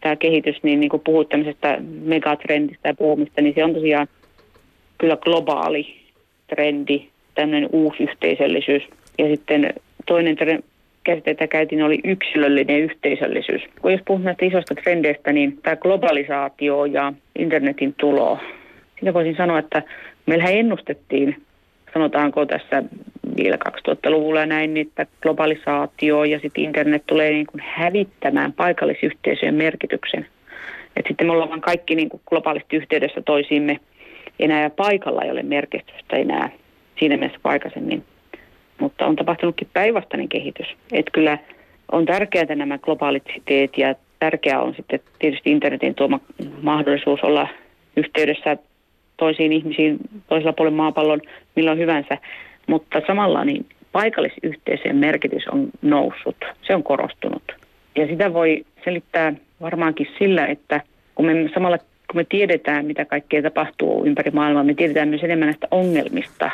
A: tämä kehitys, niin, niin kuin puhut tämmöisestä megatrendistä ja puhumista, niin se on tosiaan kyllä globaali trendi, tämmöinen uusi yhteisöllisyys. Ja sitten toinen tre- käsite, jota käytin, oli yksilöllinen yhteisöllisyys. Kun jos puhun näistä isoista trendeistä, niin tämä globalisaatio ja internetin tulo, sitä voisin sanoa, että meillähän ennustettiin, sanotaanko tässä vielä 2000-luvulla ja näin, niin että globalisaatio ja sitten internet tulee niin kuin hävittämään paikallisyhteisöjen merkityksen. Et sitten me ollaan vaan kaikki niin kuin globaalisti yhteydessä toisiimme enää ja paikalla ei ole merkitystä enää siinä mielessä kuin aikaisemmin. Mutta on tapahtunutkin päinvastainen kehitys. Että kyllä on tärkeää nämä globaalit siteet ja tärkeää on sitten tietysti internetin tuoma mahdollisuus olla yhteydessä toisiin ihmisiin toisella puolella maapallon milloin hyvänsä. Mutta samalla niin paikallisyhteisöjen merkitys on noussut, se on korostunut. Ja sitä voi selittää varmaankin sillä, että kun me samalla kun me tiedetään, mitä kaikkea tapahtuu ympäri maailmaa, me tiedetään myös enemmän näistä ongelmista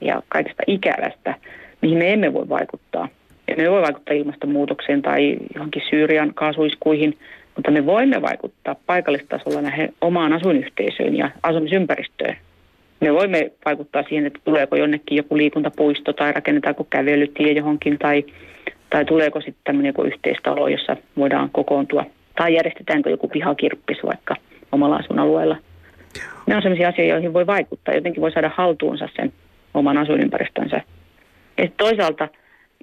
A: ja kaikesta ikävästä, mihin me emme voi vaikuttaa. Emme voi vaikuttaa ilmastonmuutokseen tai johonkin Syyrian kaasuiskuihin, mutta me voimme vaikuttaa paikallistasolla näihin omaan asuinyhteisöön ja asumisympäristöön. Me voimme vaikuttaa siihen, että tuleeko jonnekin joku liikuntapuisto tai rakennetaanko kävelytie johonkin tai, tai tuleeko sitten tämmöinen joku yhteistalo, jossa voidaan kokoontua. Tai järjestetäänkö joku pihakirppis vaikka omalla asuinalueella. Ne on sellaisia asioita, joihin voi vaikuttaa. Jotenkin voi saada haltuunsa sen oman asuinympäristönsä. Ja toisaalta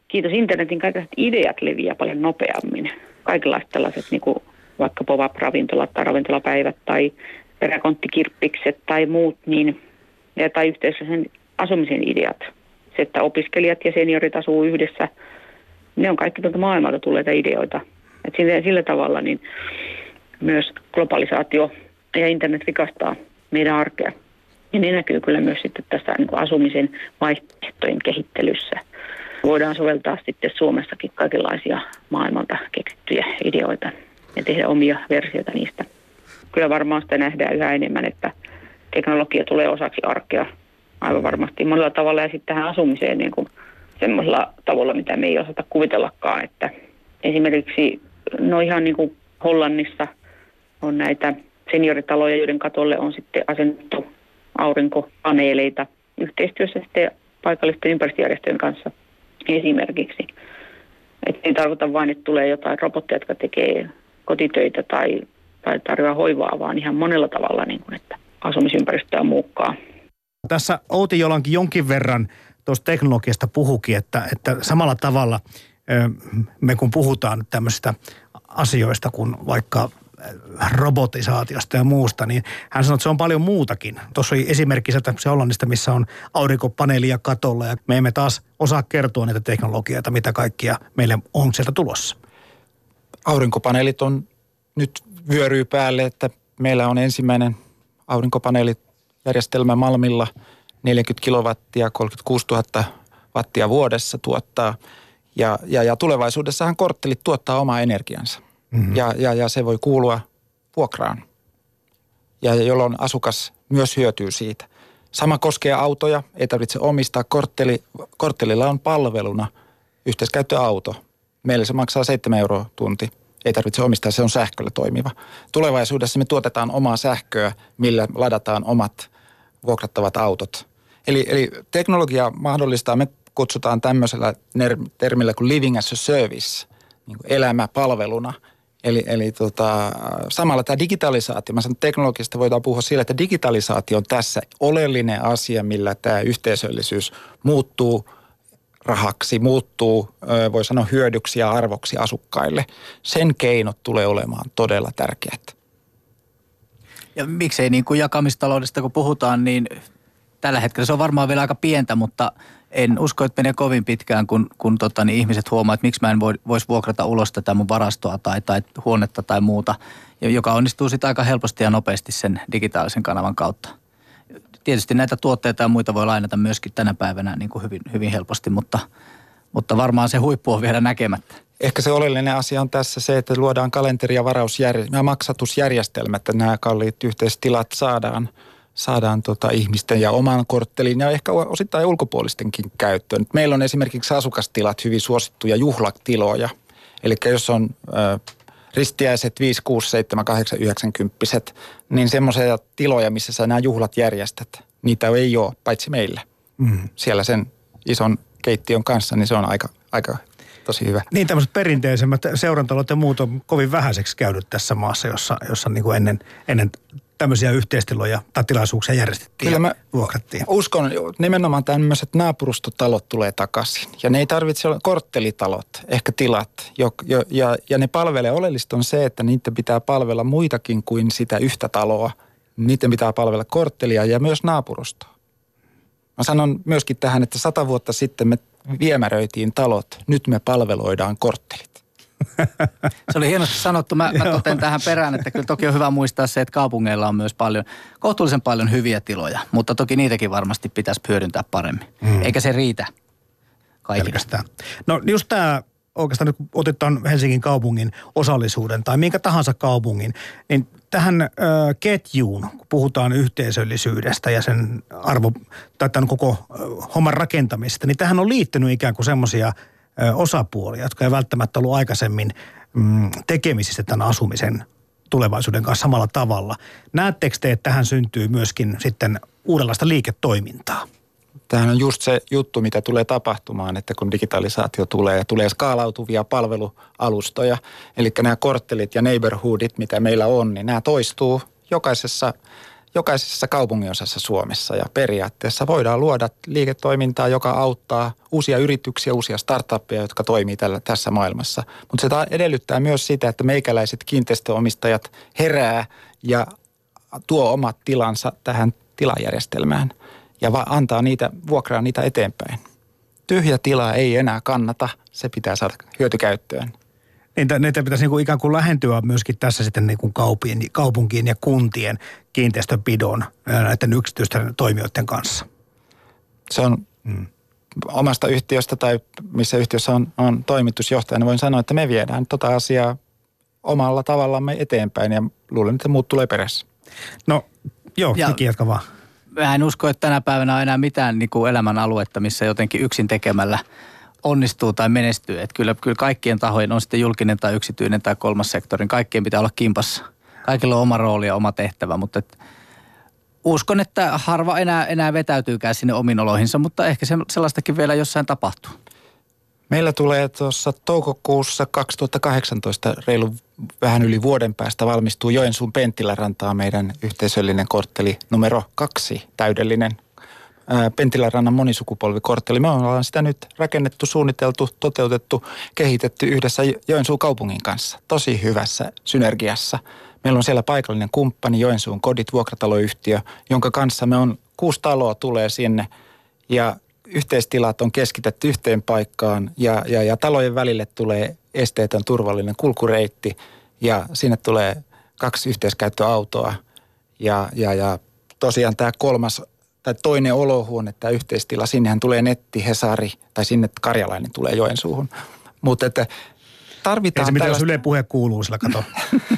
A: kiitos internetin kaikenlaiset ideat leviää paljon nopeammin. Kaikenlaiset tällaiset niin kuin vaikka pop-up-ravintolat tai ravintolapäivät tai peräkonttikirppikset tai muut, niin, tai yhteisöllisen asumisen ideat. Se, että opiskelijat ja seniorit asuu yhdessä, ne on kaikki tuolta maailmalta tulleita ideoita. Et sillä, sillä tavalla niin myös globalisaatio ja internet rikastaa meidän arkea. Ja ne näkyy kyllä myös sitten tässä niin kuin asumisen vaihtoehtojen kehittelyssä. Voidaan soveltaa sitten Suomessakin kaikenlaisia maailmalta keksittyjä ideoita ja tehdä omia versioita niistä. Kyllä varmaan sitä nähdään yhä enemmän, että teknologia tulee osaksi arkea aivan varmasti monella tavalla ja sitten tähän asumiseen niin kuin semmoisella tavalla, mitä me ei osata kuvitellakaan, että esimerkiksi no ihan niin kuin Hollannissa on näitä senioritaloja, joiden katolle on sitten asennettu aurinkopaneeleita yhteistyössä sitten paikallisten ympäristöjärjestöjen kanssa esimerkiksi. Että ei tarkoita vain, että tulee jotain robotteja, jotka tekee kotitöitä tai, tai tarjoaa hoivaa, vaan ihan monella tavalla, niin kuin, että asumisympäristöä muukkaa.
B: Tässä Outi Jolankin jonkin verran tuosta teknologiasta puhukin, että, että samalla tavalla me kun puhutaan tämmöisistä asioista kuin vaikka robotisaatiosta ja muusta, niin hän sanoi, että se on paljon muutakin. Tuossa oli esimerkki sieltä se Hollannista, missä on aurinkopaneelia katolla ja me emme taas osaa kertoa niitä teknologioita, mitä kaikkia meille on sieltä tulossa.
C: Aurinkopaneelit on nyt vyöryy päälle, että meillä on ensimmäinen aurinkopaneelijärjestelmä Malmilla 40 kilowattia, 36 000 wattia vuodessa tuottaa. Ja, ja, ja tulevaisuudessahan korttelit tuottaa omaa energiansa. Mm-hmm. Ja, ja, ja se voi kuulua vuokraan, ja jolloin asukas myös hyötyy siitä. Sama koskee autoja, ei tarvitse omistaa. Kortteli, korttelilla on palveluna yhteiskäyttöauto. Meillä se maksaa 7 euroa tunti. Ei tarvitse omistaa, se on sähköllä toimiva. Tulevaisuudessa me tuotetaan omaa sähköä, millä ladataan omat vuokrattavat autot. Eli, eli teknologia mahdollistaa, me kutsutaan tämmöisellä termillä kuin living as a service, niin kuin elämä palveluna, Eli, eli tota, samalla tämä digitalisaatio, mä sanon teknologista voidaan puhua sillä, että digitalisaatio on tässä oleellinen asia, millä tämä yhteisöllisyys muuttuu rahaksi, muuttuu, voi sanoa hyödyksi ja arvoksi asukkaille. Sen keinot tulee olemaan todella tärkeät.
D: Ja miksei niin kuin jakamistaloudesta kun puhutaan, niin tällä hetkellä se on varmaan vielä aika pientä, mutta en usko, että menee kovin pitkään, kun, kun tota, niin ihmiset huomaa, että miksi mä en voi, voisi vuokrata ulos tätä mun varastoa tai, tai huonetta tai muuta, joka onnistuu sitten aika helposti ja nopeasti sen digitaalisen kanavan kautta. Tietysti näitä tuotteita ja muita voi lainata myöskin tänä päivänä niin kuin hyvin, hyvin helposti, mutta, mutta varmaan se huippu on vielä näkemättä.
C: Ehkä se oleellinen asia on tässä se, että luodaan kalenteri- ja varausjärjestelmä, maksatusjärjestelmät, että nämä kalliit yhteistilat saadaan – saadaan tota ihmisten ja oman korttelin ja ehkä osittain ulkopuolistenkin käyttöön. Meillä on esimerkiksi asukastilat hyvin suosittuja juhlatiloja. Eli jos on ristiäiset 5, 6, 7, 8, 9 kymppiset, niin semmoisia tiloja, missä sä nämä juhlat järjestät, niitä ei ole, paitsi meillä. Mm. Siellä sen ison keittiön kanssa, niin se on aika, aika tosi hyvä.
B: Niin tämmöiset perinteisemmät seurantalot ja muut on kovin vähäiseksi käynyt tässä maassa, jossa, jossa niin kuin ennen, ennen tämmöisiä yhteistiloja tai tilaisuuksia järjestettiin Kyllä mä vuokrattiin.
C: uskon, nimenomaan tämmöiset naapurustotalot tulee takaisin. Ja ne ei tarvitse olla korttelitalot, ehkä tilat. Jo, jo, ja, ja ne palvelee, oleellista on se, että niiden pitää palvella muitakin kuin sitä yhtä taloa. Niiden pitää palvella korttelia ja myös naapurustoa. Mä sanon myöskin tähän, että sata vuotta sitten me viemäröitiin talot, nyt me palveloidaan korttelit.
D: Se oli hienosti sanottu. Mä, mä toten tähän perään, että kyllä toki on hyvä muistaa se, että kaupungeilla on myös paljon, kohtuullisen paljon hyviä tiloja, mutta toki niitäkin varmasti pitäisi hyödyntää paremmin. Mm. Eikä se riitä kaikille.
B: No just tämä oikeastaan nyt kun otetaan Helsingin kaupungin osallisuuden tai minkä tahansa kaupungin, niin tähän ö, ketjuun, kun puhutaan yhteisöllisyydestä ja sen arvo, tai tämän koko ö, homman rakentamista, niin tähän on liittynyt ikään kuin semmoisia – osapuolia, jotka ei välttämättä ollut aikaisemmin mm, tekemisissä tämän asumisen tulevaisuuden kanssa samalla tavalla. Näettekö te, että tähän syntyy myöskin sitten uudenlaista liiketoimintaa?
C: Tämähän on just se juttu, mitä tulee tapahtumaan, että kun digitalisaatio tulee ja tulee skaalautuvia palvelualustoja, eli nämä korttelit ja neighborhoodit, mitä meillä on, niin nämä toistuu jokaisessa – jokaisessa kaupunginosassa Suomessa ja periaatteessa voidaan luoda liiketoimintaa, joka auttaa uusia yrityksiä, uusia startuppeja, jotka toimii tällä, tässä maailmassa. Mutta se edellyttää myös sitä, että meikäläiset kiinteistöomistajat herää ja tuo omat tilansa tähän tilajärjestelmään ja va- antaa niitä, vuokraa niitä eteenpäin. Tyhjä tila ei enää kannata, se pitää saada hyötykäyttöön
B: niitä, niitä pitäisi niin kuin ikään kuin lähentyä myöskin tässä sitten niin kuin kaupien, kaupunkien ja kuntien kiinteistöpidon näiden yksityisten toimijoiden kanssa.
C: Se on hmm. omasta yhtiöstä tai missä yhtiössä on, on toimitusjohtajana, voin sanoa, että me viedään tota asiaa omalla tavallamme eteenpäin ja luulen, että muut tulee perässä.
B: No joo, ja, jatka vaan.
D: Mä en usko, että tänä päivänä on enää mitään niin kuin elämän aluetta, missä jotenkin yksin tekemällä – onnistuu tai menestyy. Että kyllä, kyllä kaikkien tahojen, on sitten julkinen tai yksityinen tai kolmas sektori, niin kaikkien pitää olla kimpassa. Kaikilla on oma rooli ja oma tehtävä, mutta et, uskon, että harva enää, enää vetäytyykään sinne omin oloihinsa, mutta ehkä se, sellaistakin vielä jossain tapahtuu.
C: Meillä tulee tuossa toukokuussa 2018 reilu vähän yli vuoden päästä valmistuu Joensuun Penttilärantaa meidän yhteisöllinen kortteli numero kaksi, täydellinen Pentilärannan monisukupolvikortteli. Me ollaan sitä nyt rakennettu, suunniteltu, toteutettu, kehitetty yhdessä Joensuun kaupungin kanssa. Tosi hyvässä synergiassa. Meillä on siellä paikallinen kumppani Joensuun kodit vuokrataloyhtiö, jonka kanssa me on kuusi taloa tulee sinne ja yhteistilat on keskitetty yhteen paikkaan ja, ja, ja talojen välille tulee esteetön turvallinen kulkureitti ja sinne tulee kaksi yhteiskäyttöautoa ja, ja, ja tosiaan tämä kolmas tai toinen olohuone tai yhteistila, sinnehän tulee netti, Hesari tai sinne Karjalainen tulee Joensuuhun. Mutta että tarvitaan
B: Ei se tällaista... Yle puhe kuuluu sillä, kato,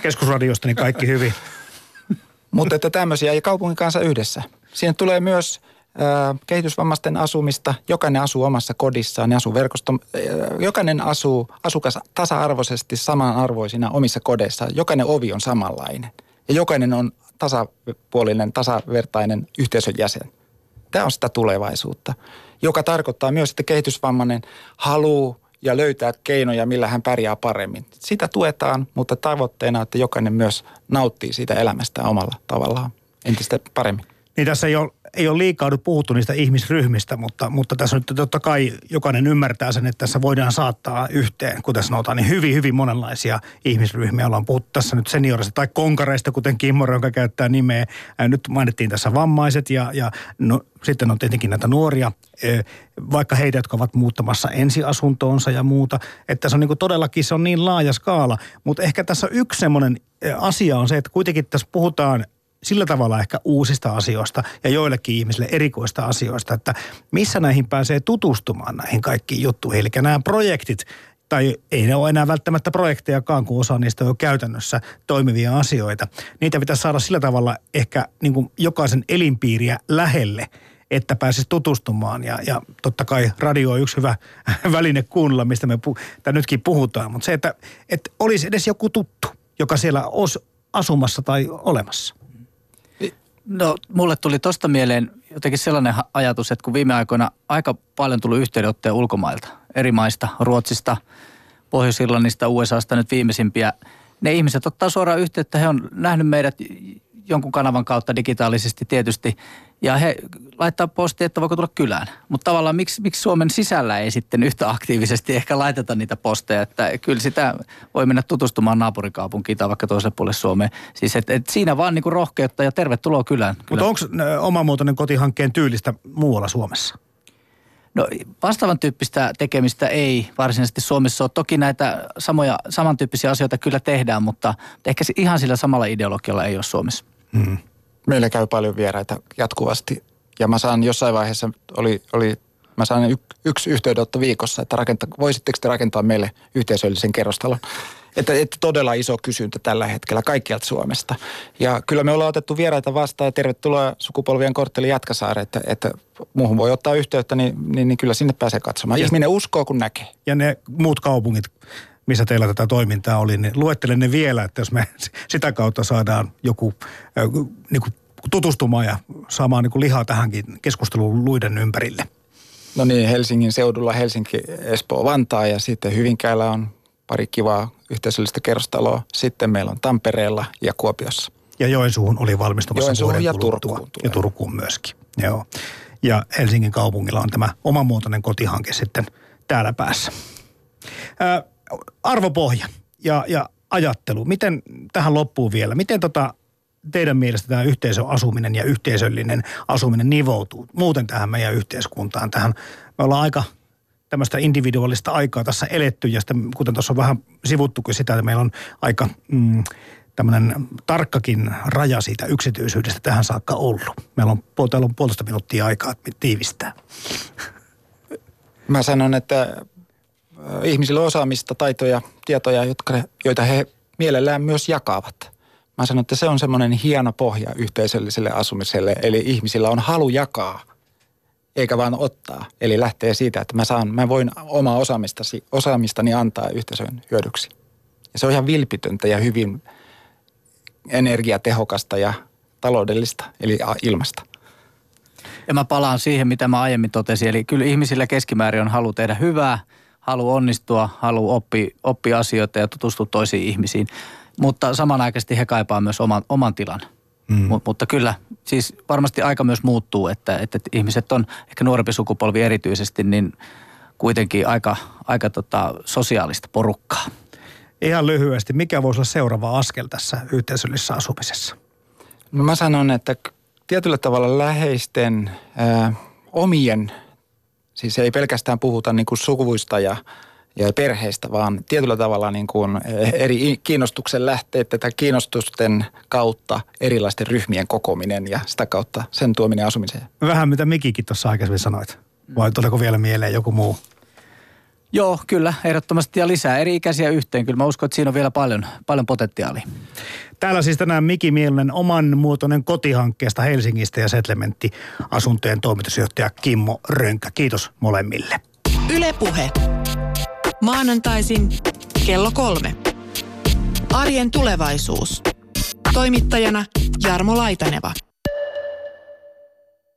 B: keskusradiosta, niin kaikki hyvin.
C: Mutta että tämmöisiä ja kaupungin kanssa yhdessä. Siihen tulee myös äh, kehitysvammaisten asumista. Jokainen asuu omassa kodissaan, ne asuu verkosto, äh, jokainen asuu asukas tasa-arvoisesti samanarvoisina omissa kodeissa. Jokainen ovi on samanlainen ja jokainen on tasapuolinen, tasavertainen yhteisön jäsen. Tämä on sitä tulevaisuutta, joka tarkoittaa myös, että kehitysvammainen haluaa ja löytää keinoja, millä hän pärjää paremmin. Sitä tuetaan, mutta tavoitteena, että jokainen myös nauttii siitä elämästä omalla tavallaan entistä paremmin.
B: Niin tässä ei ole, ei ole liikaa nyt puhuttu niistä ihmisryhmistä, mutta, mutta tässä nyt totta kai jokainen ymmärtää sen, että tässä voidaan saattaa yhteen, kuten sanotaan, niin hyvin, hyvin monenlaisia ihmisryhmiä. Ollaan puhuttu tässä nyt seniorista tai konkareista, kuten Kimmo joka käyttää nimeä. Nyt mainittiin tässä vammaiset ja, ja no, sitten on tietenkin näitä nuoria, vaikka heitä, jotka ovat muuttamassa ensiasuntoonsa ja muuta. Että se on niin todellakin se on niin laaja skaala. Mutta ehkä tässä yksi semmoinen asia on se, että kuitenkin tässä puhutaan sillä tavalla ehkä uusista asioista ja joillekin ihmisille erikoista asioista, että missä näihin pääsee tutustumaan näihin kaikkiin juttuihin. Eli nämä projektit, tai ei ne ole enää välttämättä projektejakaan, kun osa niistä on jo käytännössä toimivia asioita. Niitä pitäisi saada sillä tavalla ehkä niin kuin jokaisen elinpiiriä lähelle, että pääsisi tutustumaan. Ja, ja totta kai radio on yksi hyvä väline kuunnella, mistä me pu, nytkin puhutaan. Mutta se, että, että olisi edes joku tuttu, joka siellä olisi asumassa tai olemassa.
D: No mulle tuli tosta mieleen jotenkin sellainen ajatus, että kun viime aikoina aika paljon tuli yhteydenottoja ulkomailta, eri maista, Ruotsista, Pohjois-Irlannista, USAsta nyt viimeisimpiä. Ne ihmiset ottaa suoraan yhteyttä, he on nähnyt meidät jonkun kanavan kautta digitaalisesti tietysti. Ja he laittaa postia, että voiko tulla kylään. Mutta tavallaan miksi, miksi Suomen sisällä ei sitten yhtä aktiivisesti ehkä laiteta niitä posteja. Että kyllä sitä voi mennä tutustumaan naapurikaupunkiin tai vaikka toiselle puolelle Suomeen. Siis et, et siinä vaan niinku rohkeutta ja tervetuloa kylään.
B: Mutta onko omamuotoinen kotihankkeen tyylistä muualla Suomessa?
D: No vastaavan tyyppistä tekemistä ei varsinaisesti Suomessa ole. Toki näitä samoja, samantyyppisiä asioita kyllä tehdään, mutta ehkä ihan sillä samalla ideologialla ei ole Suomessa.
C: Mm. Meillä käy paljon vieraita jatkuvasti ja mä saan jossain vaiheessa, oli, oli mä saan y, yksi yhteydenotto viikossa, että rakenta, voisitteko te rakentaa meille yhteisöllisen kerrostalon. Että, että todella iso kysyntä tällä hetkellä kaikkialta Suomesta. Ja kyllä me ollaan otettu vieraita vastaan ja tervetuloa sukupolvien kortteli Jatkasaare, että, että muuhun voi ottaa yhteyttä, niin, niin, niin kyllä sinne pääsee katsomaan. Ja, Ihminen uskoo, kun näkee.
B: Ja ne muut kaupungit, missä teillä tätä toimintaa oli, niin luettelen ne vielä, että jos me sitä kautta saadaan joku niin kuin tutustumaan ja saamaan niin kuin lihaa tähänkin keskusteluun luiden ympärille.
C: No niin, Helsingin seudulla Helsinki, Espoo, Vantaa ja sitten Hyvinkäällä on pari kivaa yhteisöllistä kerrostaloa. Sitten meillä on Tampereella ja Kuopiossa.
B: Ja Joensuuhun oli valmistumassa
C: Joensuuhun ja Turkuun.
B: Ja Turkuun myöskin, joo. Ja Helsingin kaupungilla on tämä omamuotoinen kotihanke sitten täällä päässä. Ää, arvopohja ja, ja ajattelu. Miten tähän loppuu vielä? Miten tota teidän mielestä tämä yhteisöasuminen ja yhteisöllinen asuminen nivoutuu muuten tähän meidän yhteiskuntaan? Tähän me ollaan aika tämmöistä individuaalista aikaa tässä eletty ja sitten kuten tuossa on vähän sivuttukin sitä, että meillä on aika mm, tämmöinen tarkkakin raja siitä yksityisyydestä tähän saakka ollut. Meillä on, täällä on puolitoista minuuttia aikaa tiivistää.
C: Mä sanon, että ihmisillä on osaamista, taitoja, tietoja, jotka, joita he mielellään myös jakavat. Mä sanon, että se on semmoinen hieno pohja yhteisölliselle asumiselle, eli ihmisillä on halu jakaa – eikä vaan ottaa. Eli lähtee siitä, että mä, saan, mä voin omaa osaamistasi, osaamistani antaa yhteisön hyödyksi. Ja se on ihan vilpitöntä ja hyvin energiatehokasta ja taloudellista, eli ilmasta.
D: Ja mä palaan siihen, mitä mä aiemmin totesin. Eli kyllä ihmisillä keskimäärin on halu tehdä hyvää, halu onnistua, halu oppia, oppia asioita ja tutustua toisiin ihmisiin. Mutta samanaikaisesti he kaipaa myös oman, oman tilan. Mm. Mut, mutta kyllä, siis varmasti aika myös muuttuu, että, että ihmiset on, ehkä nuorempi sukupolvi erityisesti, niin kuitenkin aika, aika tota sosiaalista porukkaa.
B: Ihan lyhyesti, mikä voisi olla seuraava askel tässä yhteisöllisessä asumisessa?
C: No mä sanon, että tietyllä tavalla läheisten, ää, omien, siis ei pelkästään puhuta niin kuin sukuvuista ja ja perheistä, vaan tietyllä tavalla niin kuin eri kiinnostuksen lähteet tai kiinnostusten kautta erilaisten ryhmien kokominen ja sitä kautta sen tuominen asumiseen.
B: Vähän mitä Mikikin tuossa aikaisemmin sanoit. Vai tuleeko vielä mieleen joku muu?
D: Joo, kyllä, ehdottomasti ja lisää eri ikäisiä yhteen. Kyllä mä uskon, että siinä on vielä paljon, paljon potentiaalia.
B: Täällä siis tänään Miki Mielinen oman muotoinen kotihankkeesta Helsingistä ja Settlementti asuntojen toimitusjohtaja Kimmo Rönkä. Kiitos molemmille.
E: Ylepuhe. Maanantaisin kello kolme. Arjen tulevaisuus. Toimittajana Jarmo Laitaneva.